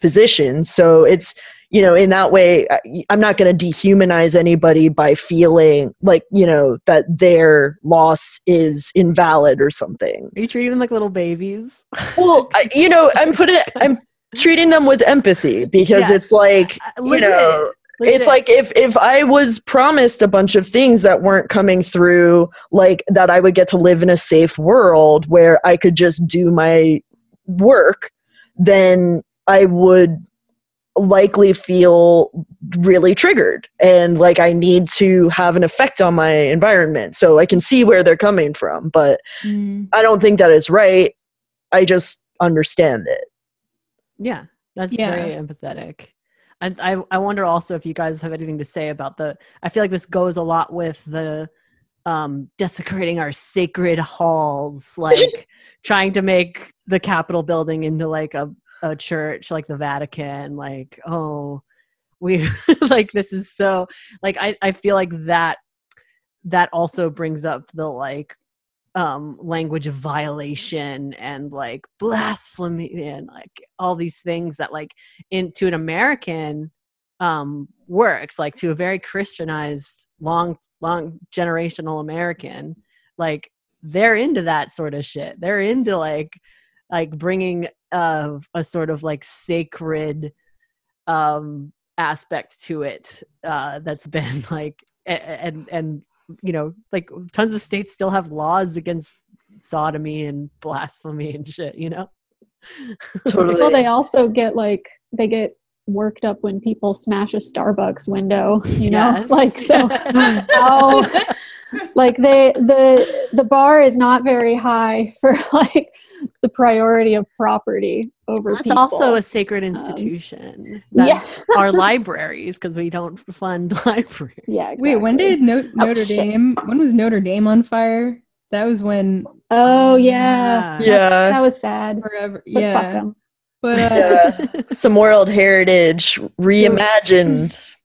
position so it's you know in that way I- i'm not going to dehumanize anybody by feeling like you know that their loss is invalid or something Are you treating them like little babies? well I, you know i'm putting i'm treating them with empathy because Yes. it's like Uh, you legit, know legit. it's like if if i was promised a bunch of things that weren't coming through like that i would get to live in a safe world where i could just do my work then i would likely feel really triggered and like i need to have an effect on my environment so i can see where they're coming from but Mm. i don't think that is right i just understand it Yeah, that's Yeah. very empathetic. And I, I wonder also if you guys have anything to say about the. I feel like this goes a lot with the um, desecrating our sacred halls, like trying to make the Capitol building into like a, a church, like the Vatican. Like, oh, we like this is so like I, I feel like that that also brings up the like um language of violation and like blasphemy and like all these things that like into an american um works like to a very christianized long long generational american like they're into that sort of shit. They're into like like bringing uh, a sort of like sacred um aspect to it uh that's been like and and you know like tons of states still have laws against sodomy and blasphemy and shit you know Totally. Well, they also get like they get worked up when people smash a Starbucks window. You know, Yes. like so. how oh, like they the the bar is not very high for like the priority of property over that's people. also a sacred institution yeah, our libraries because we don't fund libraries yeah. Wait, when did no- Notre shit. Dame? When was Notre Dame on fire? That was when Oh yeah, yeah that was sad. forever. But fuck yeah, 'em. but uh, yeah some world heritage reimagined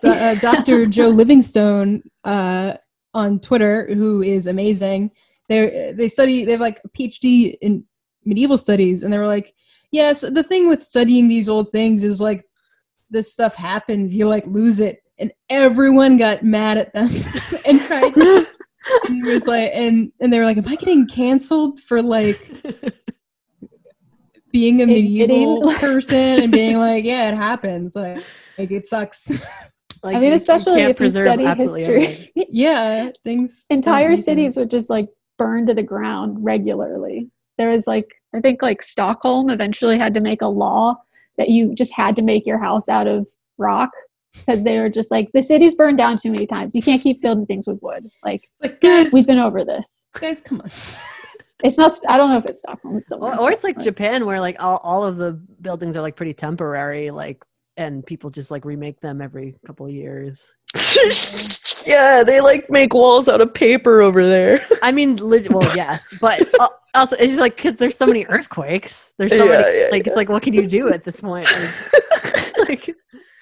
Do- uh, Dr. Jo Livingstone uh, on Twitter, who is amazing. They they study. They have like a PhD in medieval studies, and they were like, "Yes, the thing with studying these old things is like this stuff happens. You like lose it." And everyone got mad at them and tried. and was like, and and they were like, "Am I getting canceled for like being a medieval Admitting- person and being like, yeah, it happens. Like, like it sucks." like I mean, you- you especially can't if you preserve study history. everything. yeah, things. entire cities would just like burn to the ground regularly. There was like I think like Stockholm eventually had to make a law that you just had to make your house out of rock because they were just like the city's burned down too many times. You can't keep building things with wood. Like like guys, we've been over this. guys, come on. It's not. I don't know if it's Stockholm. It's or, or it's like But- japan where like all, all of the buildings are like pretty temporary like and people just like remake them every couple of years yeah they like make walls out of paper over there i mean lit- well yes but uh, also it's like because there's so many earthquakes there's so Yeah, many yeah, like yeah. it's like what can you do at this point like, like,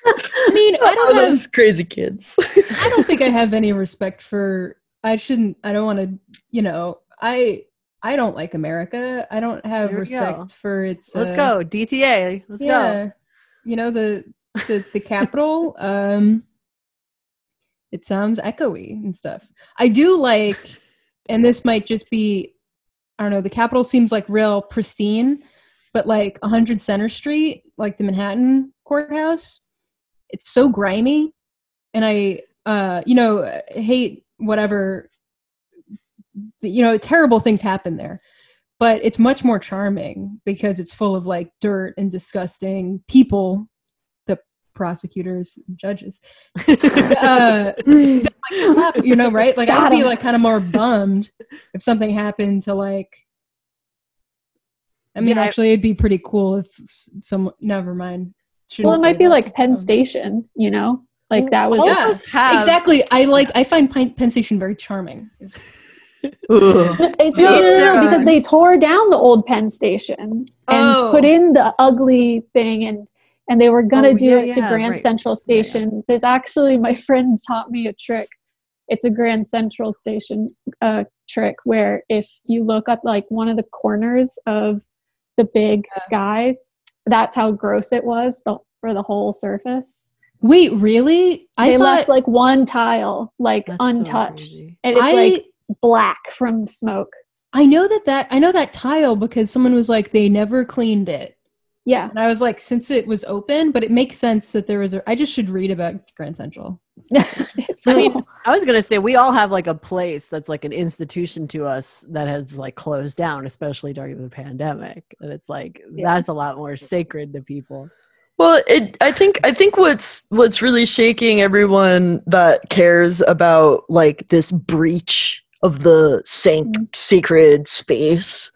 I mean, I oh, don't have. those crazy kids I don't think I have any respect for. I shouldn't. I don't want to. You know, I. I don't like America. I don't have There respect go. for its. let's uh, go dta let's go you know the the the Capitol. Um, it sounds echoey and stuff. I do like, and this might just be, I don't know. The Capitol seems like real pristine, but like 100 Center Street, like the Manhattan courthouse, it's so grimy, and I, uh, you know, hate whatever. You know, terrible things happen there but it's much more charming because it's full of like dirt and disgusting people prosecutors and judges uh, like, you know right like i'd Got be 'em. like kind of more bummed if something happened to like i mean Yeah, I- actually it'd be pretty cool if some never mind Shouldn't well, it might be that. like Penn Um, Station. You know, like that was. Yeah, have exactly i like i find Penn, Penn station very charming. It's To no, each no, no, no, because they tore down the old Penn Station and Oh. put in the ugly thing, and and they were gonna Oh, do yeah, it to yeah, Grand right. Central Yeah, yeah. Station. There's actually my friend taught me a trick. It's a Grand Central Station uh, trick where if you look up like one of the corners of the big sky, that's how gross it was the, for the whole surface. Wait, really? I they thought left like one tile like That's so untouched, crazy. and it's I like black from smoke. I know that that I know that tile because someone was like they never cleaned it. Yeah. And I was like, since it was open, but it makes sense that there was a. I just should read about Grand Central. it's I mean. I was gonna say we all have like a place that's like an institution to us that has like closed down, especially during the pandemic. And it's like Yeah. that's a lot more sacred to people. Well, it. I think. I think what's what's really shaking everyone that cares about like this breach of the sank Mhm. sacred space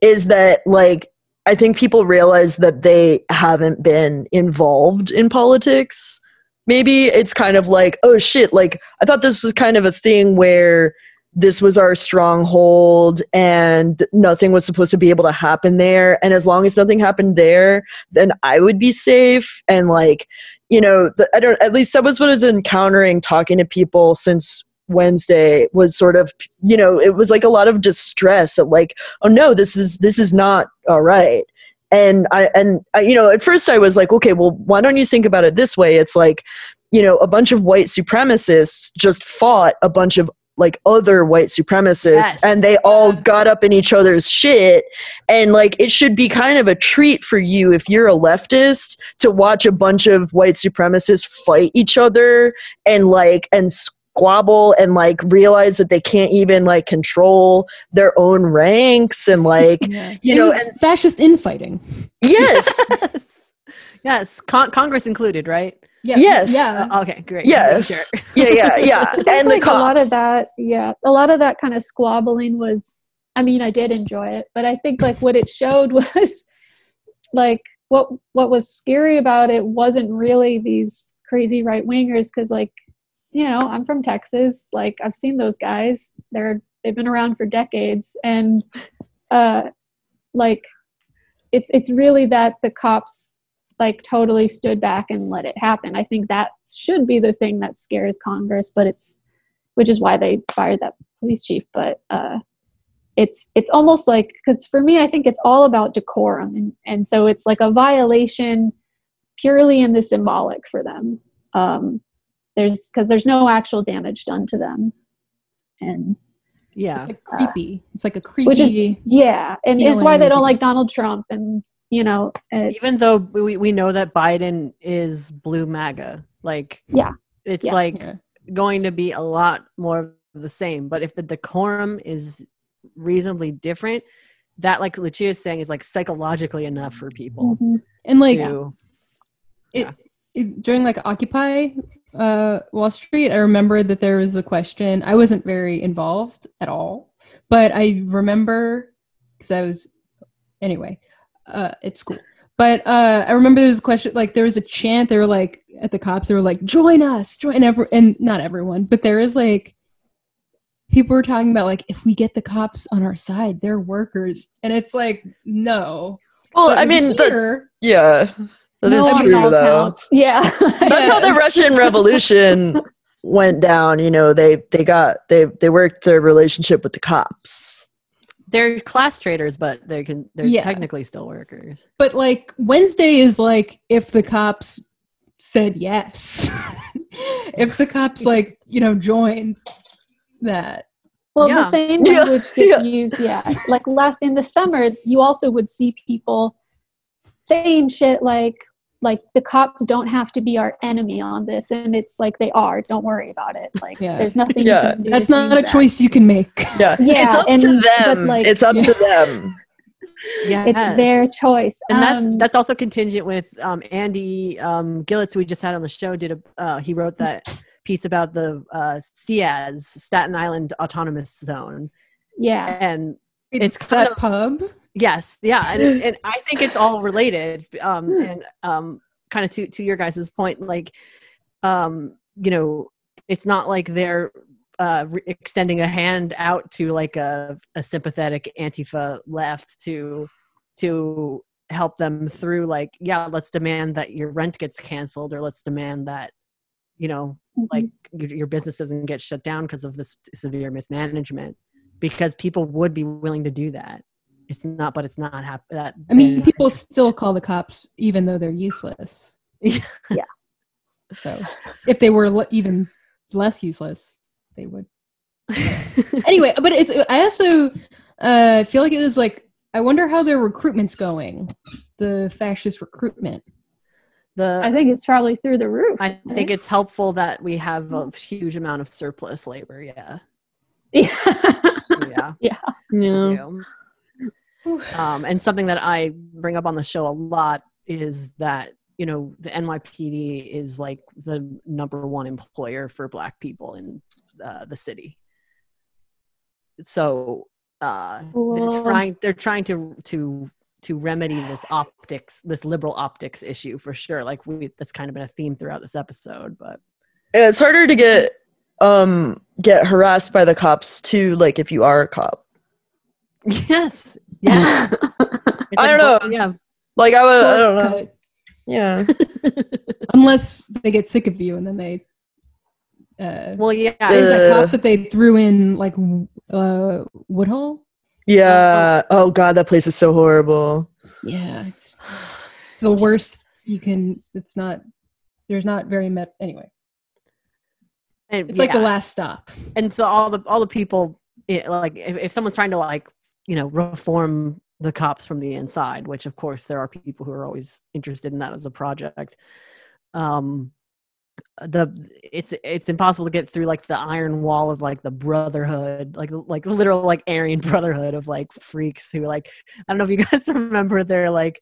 is that like I think people realize that they haven't been involved in politics. Maybe it's kind of like, oh shit, like I thought this was kind of a thing where this was our stronghold and nothing was supposed to be able to happen there. And as long as nothing happened there, then I would be safe. And like, you know, the, I don't, at least that was what I was encountering talking to people since Wednesday was sort of, you know, it was like a lot of distress of like, oh no, this is, this is not all right. And I, and I, you know, at first I was like, okay, well, why don't you think about it this way? It's like, you know, a bunch of white supremacists just fought a bunch of like other white supremacists Yes. and they all got up in each other's shit and like it should be kind of a treat for you if you're a leftist to watch a bunch of white supremacists fight each other and like and squabble and like realize that they can't even like control their own ranks and like Yeah. You It know, was fascist infighting. yes yes, Con- Congress included, right? Yeah. Yes. Yeah. Uh, okay, great. yes Sure. yeah yeah yeah I think, and the like a lot of that yeah a lot of that kind of squabbling was i mean i did enjoy it but i think like what it showed was like what what was scary about it wasn't really these crazy right wingers because like you know i'm from texas like i've seen those guys they're they've been around for decades and uh like it's it's really that the cops like totally stood back and let it happen. I think that should be the thing that scares Congress, but it's which is why they fired that police chief. But uh, it's it's almost like because for me, I think it's all about decorum, and and so it's like a violation purely in the symbolic for them. Um, there's because there's no actual damage done to them, and Yeah. It's like creepy. It's like a creepy. Which is- yeah, and it's why they don't like Donald Trump, and you know, uh, Even though we, we know that Biden is blue MAGA, like Yeah. it's Yeah. like Yeah. going to be a lot more of the same. But if the decorum is reasonably different, that like Lucia is saying is like psychologically enough for people mhm. and like to it, it during like Occupy uh, Wall Street, I remember that there was a question. I wasn't very involved at all, but I remember because I was anyway uh, at school. But uh, I remember there was a question like there was a chant. They were like at the cops. They were like, "Join us, join every," and not everyone, but there is like people were talking about like if we get the cops on our side, they're workers, and it's like no. well But i mean the, yeah that is No one true though counts. Yeah, that's how the Russian Revolution went down. You know, they they got they they worked their relationship with the cops. they're class traitors, but they can they're Yeah. technically still workers. But like Wednesday is like if the cops said yes. if the cops like, you know, joined that. Well, Yeah. the same Yeah. language gets Yeah. used, yeah. Like last in the summer, you also would see people saying shit like, like the cops don't have to be our enemy on this, and it's like they are. Don't worry about it. Like Yeah. there's nothing Yeah. you can do. That's not a that. choice you can make. Yeah, Yeah, it's up and- to but, them. like- it's up Yeah. to them. Yeah, It's their choice. and that's Um, that's also contingent with um, Andy um, Gillets, we just had on the show. Did a uh, he wrote that piece about the uh, SIAZ Staten Island Autonomous Zone, yeah. and It's kind that of- pub. Yes, yeah, and, and I think it's all related. Um, Hmm. and um, kind of to to your guys' point, like, um, you know, it's not like they're uh, re- extending a hand out to like a, a sympathetic Antifa left to to help them through like yeah let's demand that your rent gets canceled or let's demand that you know Mhm. like your, your business doesn't get shut down because of this severe mismanagement because people would be willing to do that it's not but it's not hap- that I mean, people still call the cops even though they're useless. Yeah. Yeah. So if they were le- even less useless, they would. Anyway, but it's. I also uh, feel like it was like I wonder how their recruitment's going, the fascist recruitment. the I think it's probably through the roof. I think it's helpful that we have a huge amount of surplus labor. Yeah. yeah. Yeah. Yeah. Yeah. Um, and something that I bring up on the show a lot is that, you know, the NYPD is like the number one employer for Black people in uh, the city. So uh, they're trying they're trying to to to remedy this optics this liberal optics issue for sure like we that's kind of been a theme throughout this episode but Yeah, it's harder to get um get harassed by the cops too, like if you are a cop. yes yeah I don't know. yeah Like I would I don't know. Shortcut. Yeah. Unless they get sick of you and then they. Uh, well yeah there's that Uh. cop that they threw in like w- uh, Woodhull. Yeah. Oh god, that place is so horrible. Yeah, it's, it's the worst you can. It's not. There's not very met. Anyway, And, it's like the last stop. and so all the all the people it, like if, if someone's trying to like you know reform the cops from the inside which of course there are people who are always interested in that as a project. Um the it's it's impossible to get through like the iron wall of like the brotherhood like like literal like aryan brotherhood of like freaks who like i don't know if you guys remember they're like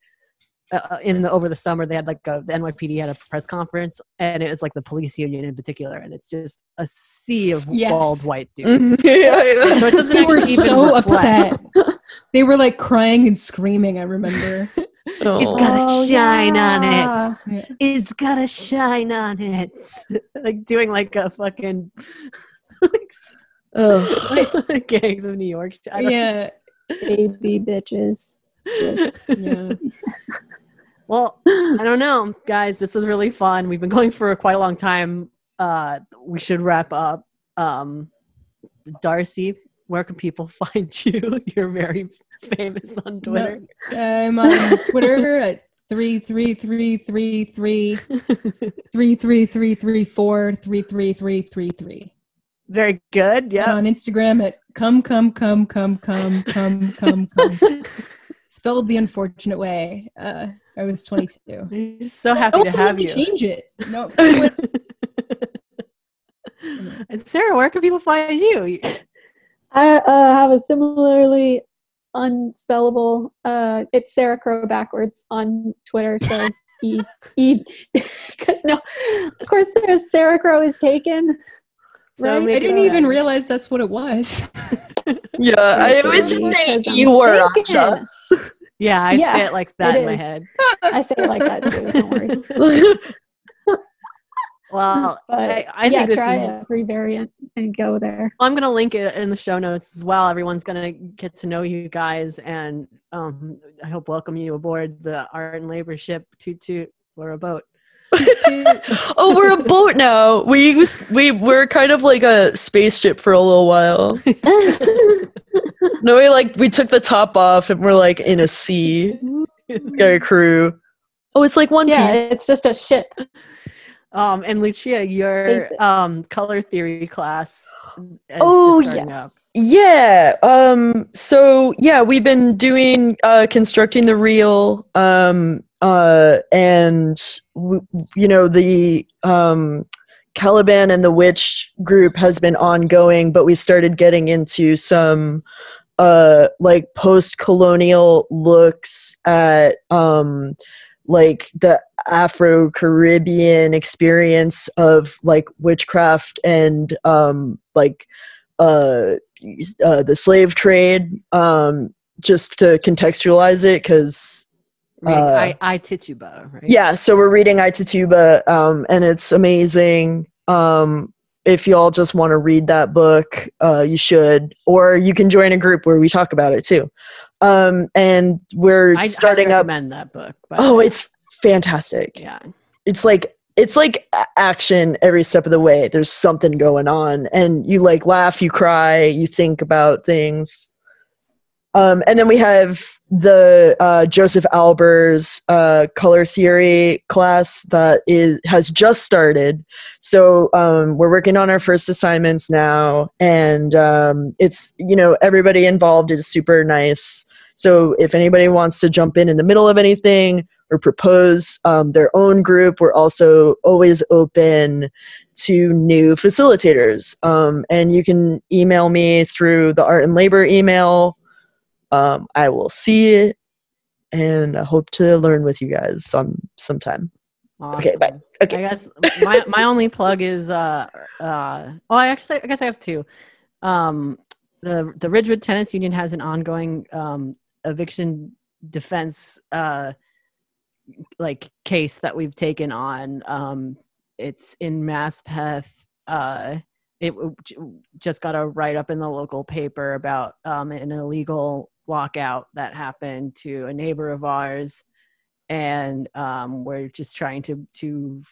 uh, in the over the summer they had like a, the NYPD had a press conference and it was like the police union in particular and it's just a sea of Yes. bald white dudes. Mhm. Yeah, So it They were even so reflect. upset. They were like crying and screaming. I remember. Oh. It's got a shine on it. yeah. Yeah. It's got a shine on it. like doing like a fucking Ugh. gangs of New York. I don't- yeah. Baby bitches. Just- yeah. Well, I don't know, guys. This was really fun. We've been going for quite a long time. Uh, we should wrap up. Um, Darcy, where can people find you? You're very famous on Twitter. I'm on Twitter at three three three three three three three three three four three three three three three. very good. Yeah. on Instagram at come come come come come come come come. Spelled the unfortunate way. Uh, I was 22. so happy to I have you. change it. No, and Sarah, where can people find you? I uh, have a similarly unspellable. Uh, it's Sarah Crow backwards on Twitter. So e e because no, of course there's Sarah Crow is taken. Right? make I didn't even realize that's what it was. Yeah, I always just say you were on thinking. us. Yeah, I Yeah, say it like that it in my head. I say it like that too. Don't worry. Well, But I, I yeah, think this try is. a free variant and go there. I'm going to link it in the show notes as well. Everyone's going to get to know you guys, and um, I hope welcome you aboard the Art and Labor ship. Toot toot, we're a boat. oh, we're a boat now. We was, we were kind of like a spaceship for a little while. No, we like we took the top off and we're like in a sea. Got a crew. Oh, it's like One yeah, Piece. it's just a ship. Um, and Lucia, your um, color theory class. Oh starting up. Yes. Yeah. Um. So yeah, we've been doing uh, constructing the real, Um. Uh. And w- you know the um, Caliban and the Witch group has been ongoing, but we started getting into some uh like post-colonial looks at um like the afro-caribbean experience of like witchcraft and um like uh, uh the slave trade um just to contextualize it because Uh, I, I Tituba, right? yeah so we're reading I, Tituba um and it's amazing um if y'all just want to read that book, uh, you should, or you can join a group where we talk about it too. Um, and we're I starting I up. recommend that book. Oh, it's fantastic. yeah. It's like it's like action every step of the way. There's something going on, and you like laugh, you cry, you think about things. Um, and then we have the uh, Josef Albers uh, color theory class that is has just started. So um, we're working on our first assignments now, and um, it's you know everybody involved is super nice. So if anybody wants to jump in in the middle of anything or propose um, their own group, we're also always open to new facilitators. Um, and you can email me through the art and labor email. Um, I will see it and I hope to learn with you guys some sometime. Okay, bye. Okay. I guess my my only plug is uh uh oh I actually I guess I have two. Um the the Ridgewood Tenants Union has an ongoing um eviction defense uh like case that we've taken on. Um it's in Maspeth. Uh it just got a write up in the local paper about um an illegal walkout that happened to a neighbor of ours. And um, we're just trying to to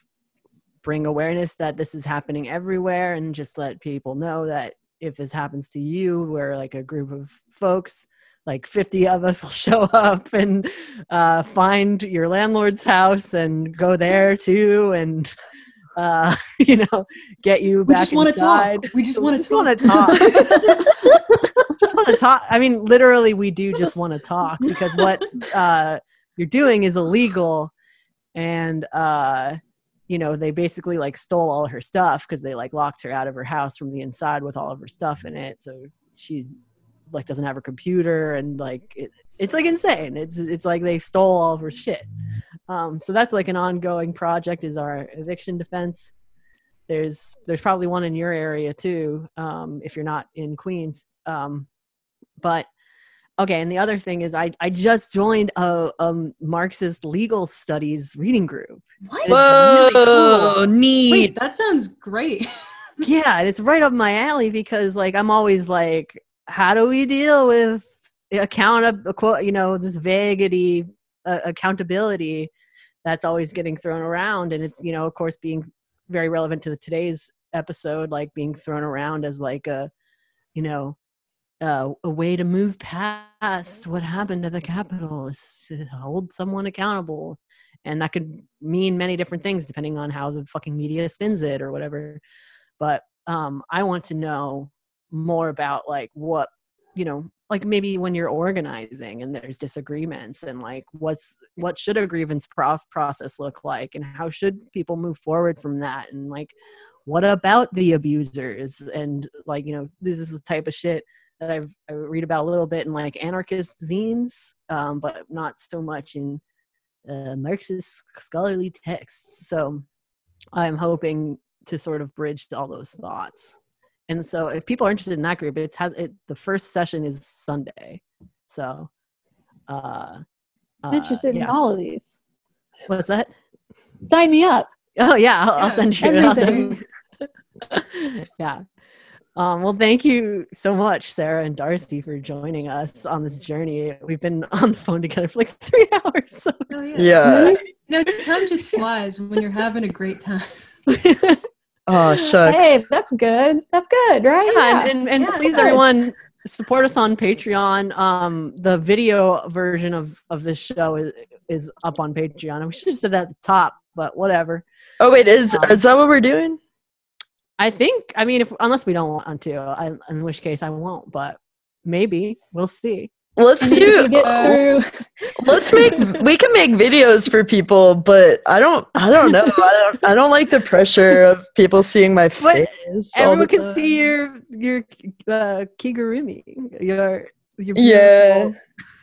bring awareness that this is happening everywhere and just let people know that if this happens to you we're like a group of folks like 50 of us will show up and uh, find your landlord's house and go there too. And uh, you know get you We back just want to inside. talk. We just We want just to wanna talk. just want to talk. I mean, literally, we do just want to talk because what uh, you're doing is illegal, and uh, you know they basically like stole all her stuff because they like locked her out of her house from the inside with all of her stuff in it. So she like doesn't have her computer and like it, it's like insane. It's it's like they stole all of her shit. Um, so that's like an ongoing project is our eviction defense. There's there's probably one in your area too um, if you're not in Queens. Um, but okay, and the other thing is I I just joined a, a Marxist legal studies reading group. What? It's really cool. neat. Wait, that sounds great. yeah and it's right up my alley because like i'm always like how do we deal with account quote you know this vaguity uh, accountability that's always getting thrown around? And it's you know of course being very relevant to the, today's episode like being thrown around as like a you know uh, a way to move past what happened to the capitol is to hold someone accountable. And that could mean many different things depending on how the fucking media spins it or whatever. But um, I want to know more about like what you know, like maybe when you're organizing and there's disagreements and like what's what should a grievance prof process look like and how should people move forward from that and like what about the abusers and like you know this is the type of shit that I've I read about a little bit in like anarchist zines, um, but not so much in uh, Marxist scholarly texts. So I'm hoping to sort of bridge all those thoughts. And so if people are interested in that group, it has it the first session is Sunday. So uh, I'm uh interested in all of these. What's that? Sign me up. Oh yeah, I'll, I'll send you everything. yeah. Um, well, thank you so much, Sarah and Darcy, for joining us on this journey. We've been on the phone together for like three hours. So. Oh, yeah. Yeah. No, time just flies when you're having a great time. Oh shucks. Hey, that's good. That's good, right? yeah, and, and, and Yeah, please everyone support us on patreon um the video version of of this show is is up on patreon we should have said that at the top but whatever Oh wait, is Um, is that what we're doing? i think i mean if unless we don't want to I, in which case i won't but maybe we'll see Let's And if you do. get through. Let's make. We can make videos for people, but I don't. I don't know. I don't. I don't like the pressure of people seeing my But face. all everyone can time. see your your uh kigurumi your your Yeah.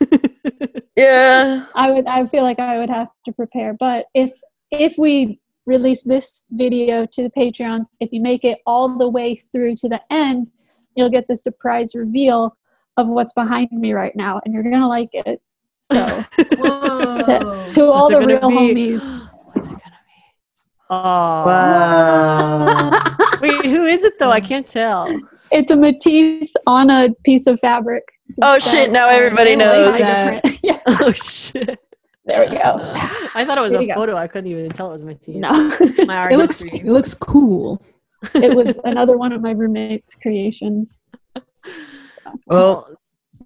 Yeah. I would I feel like I would have to prepare. But if if we release this video to the Patreon, if you make it all the way through to the end, you'll get the surprise reveal of what's behind me right now, and you're gonna like it. So Whoa. to all the real be? homies. What's it gonna be? Oh, Wow. Wait, who is it though? I can't tell. It's a Matisse on a piece of fabric. Oh shit! Now everybody I knows. that. yeah, Oh shit! there we go. I thought it was There a you go. photo. I couldn't even tell it was my team. No, My art It looks history. it looks cool. it was another one of my roommate's creations. Well,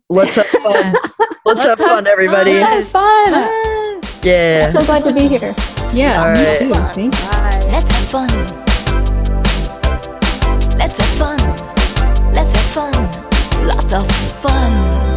let's have fun. Let's, have, have fun, everybody. fun. Have fun. Yeah. So glad to be here. Yeah. All me right. too, thank you. Bye. Let's have fun. Let's have fun. Let's have fun. Lots of fun.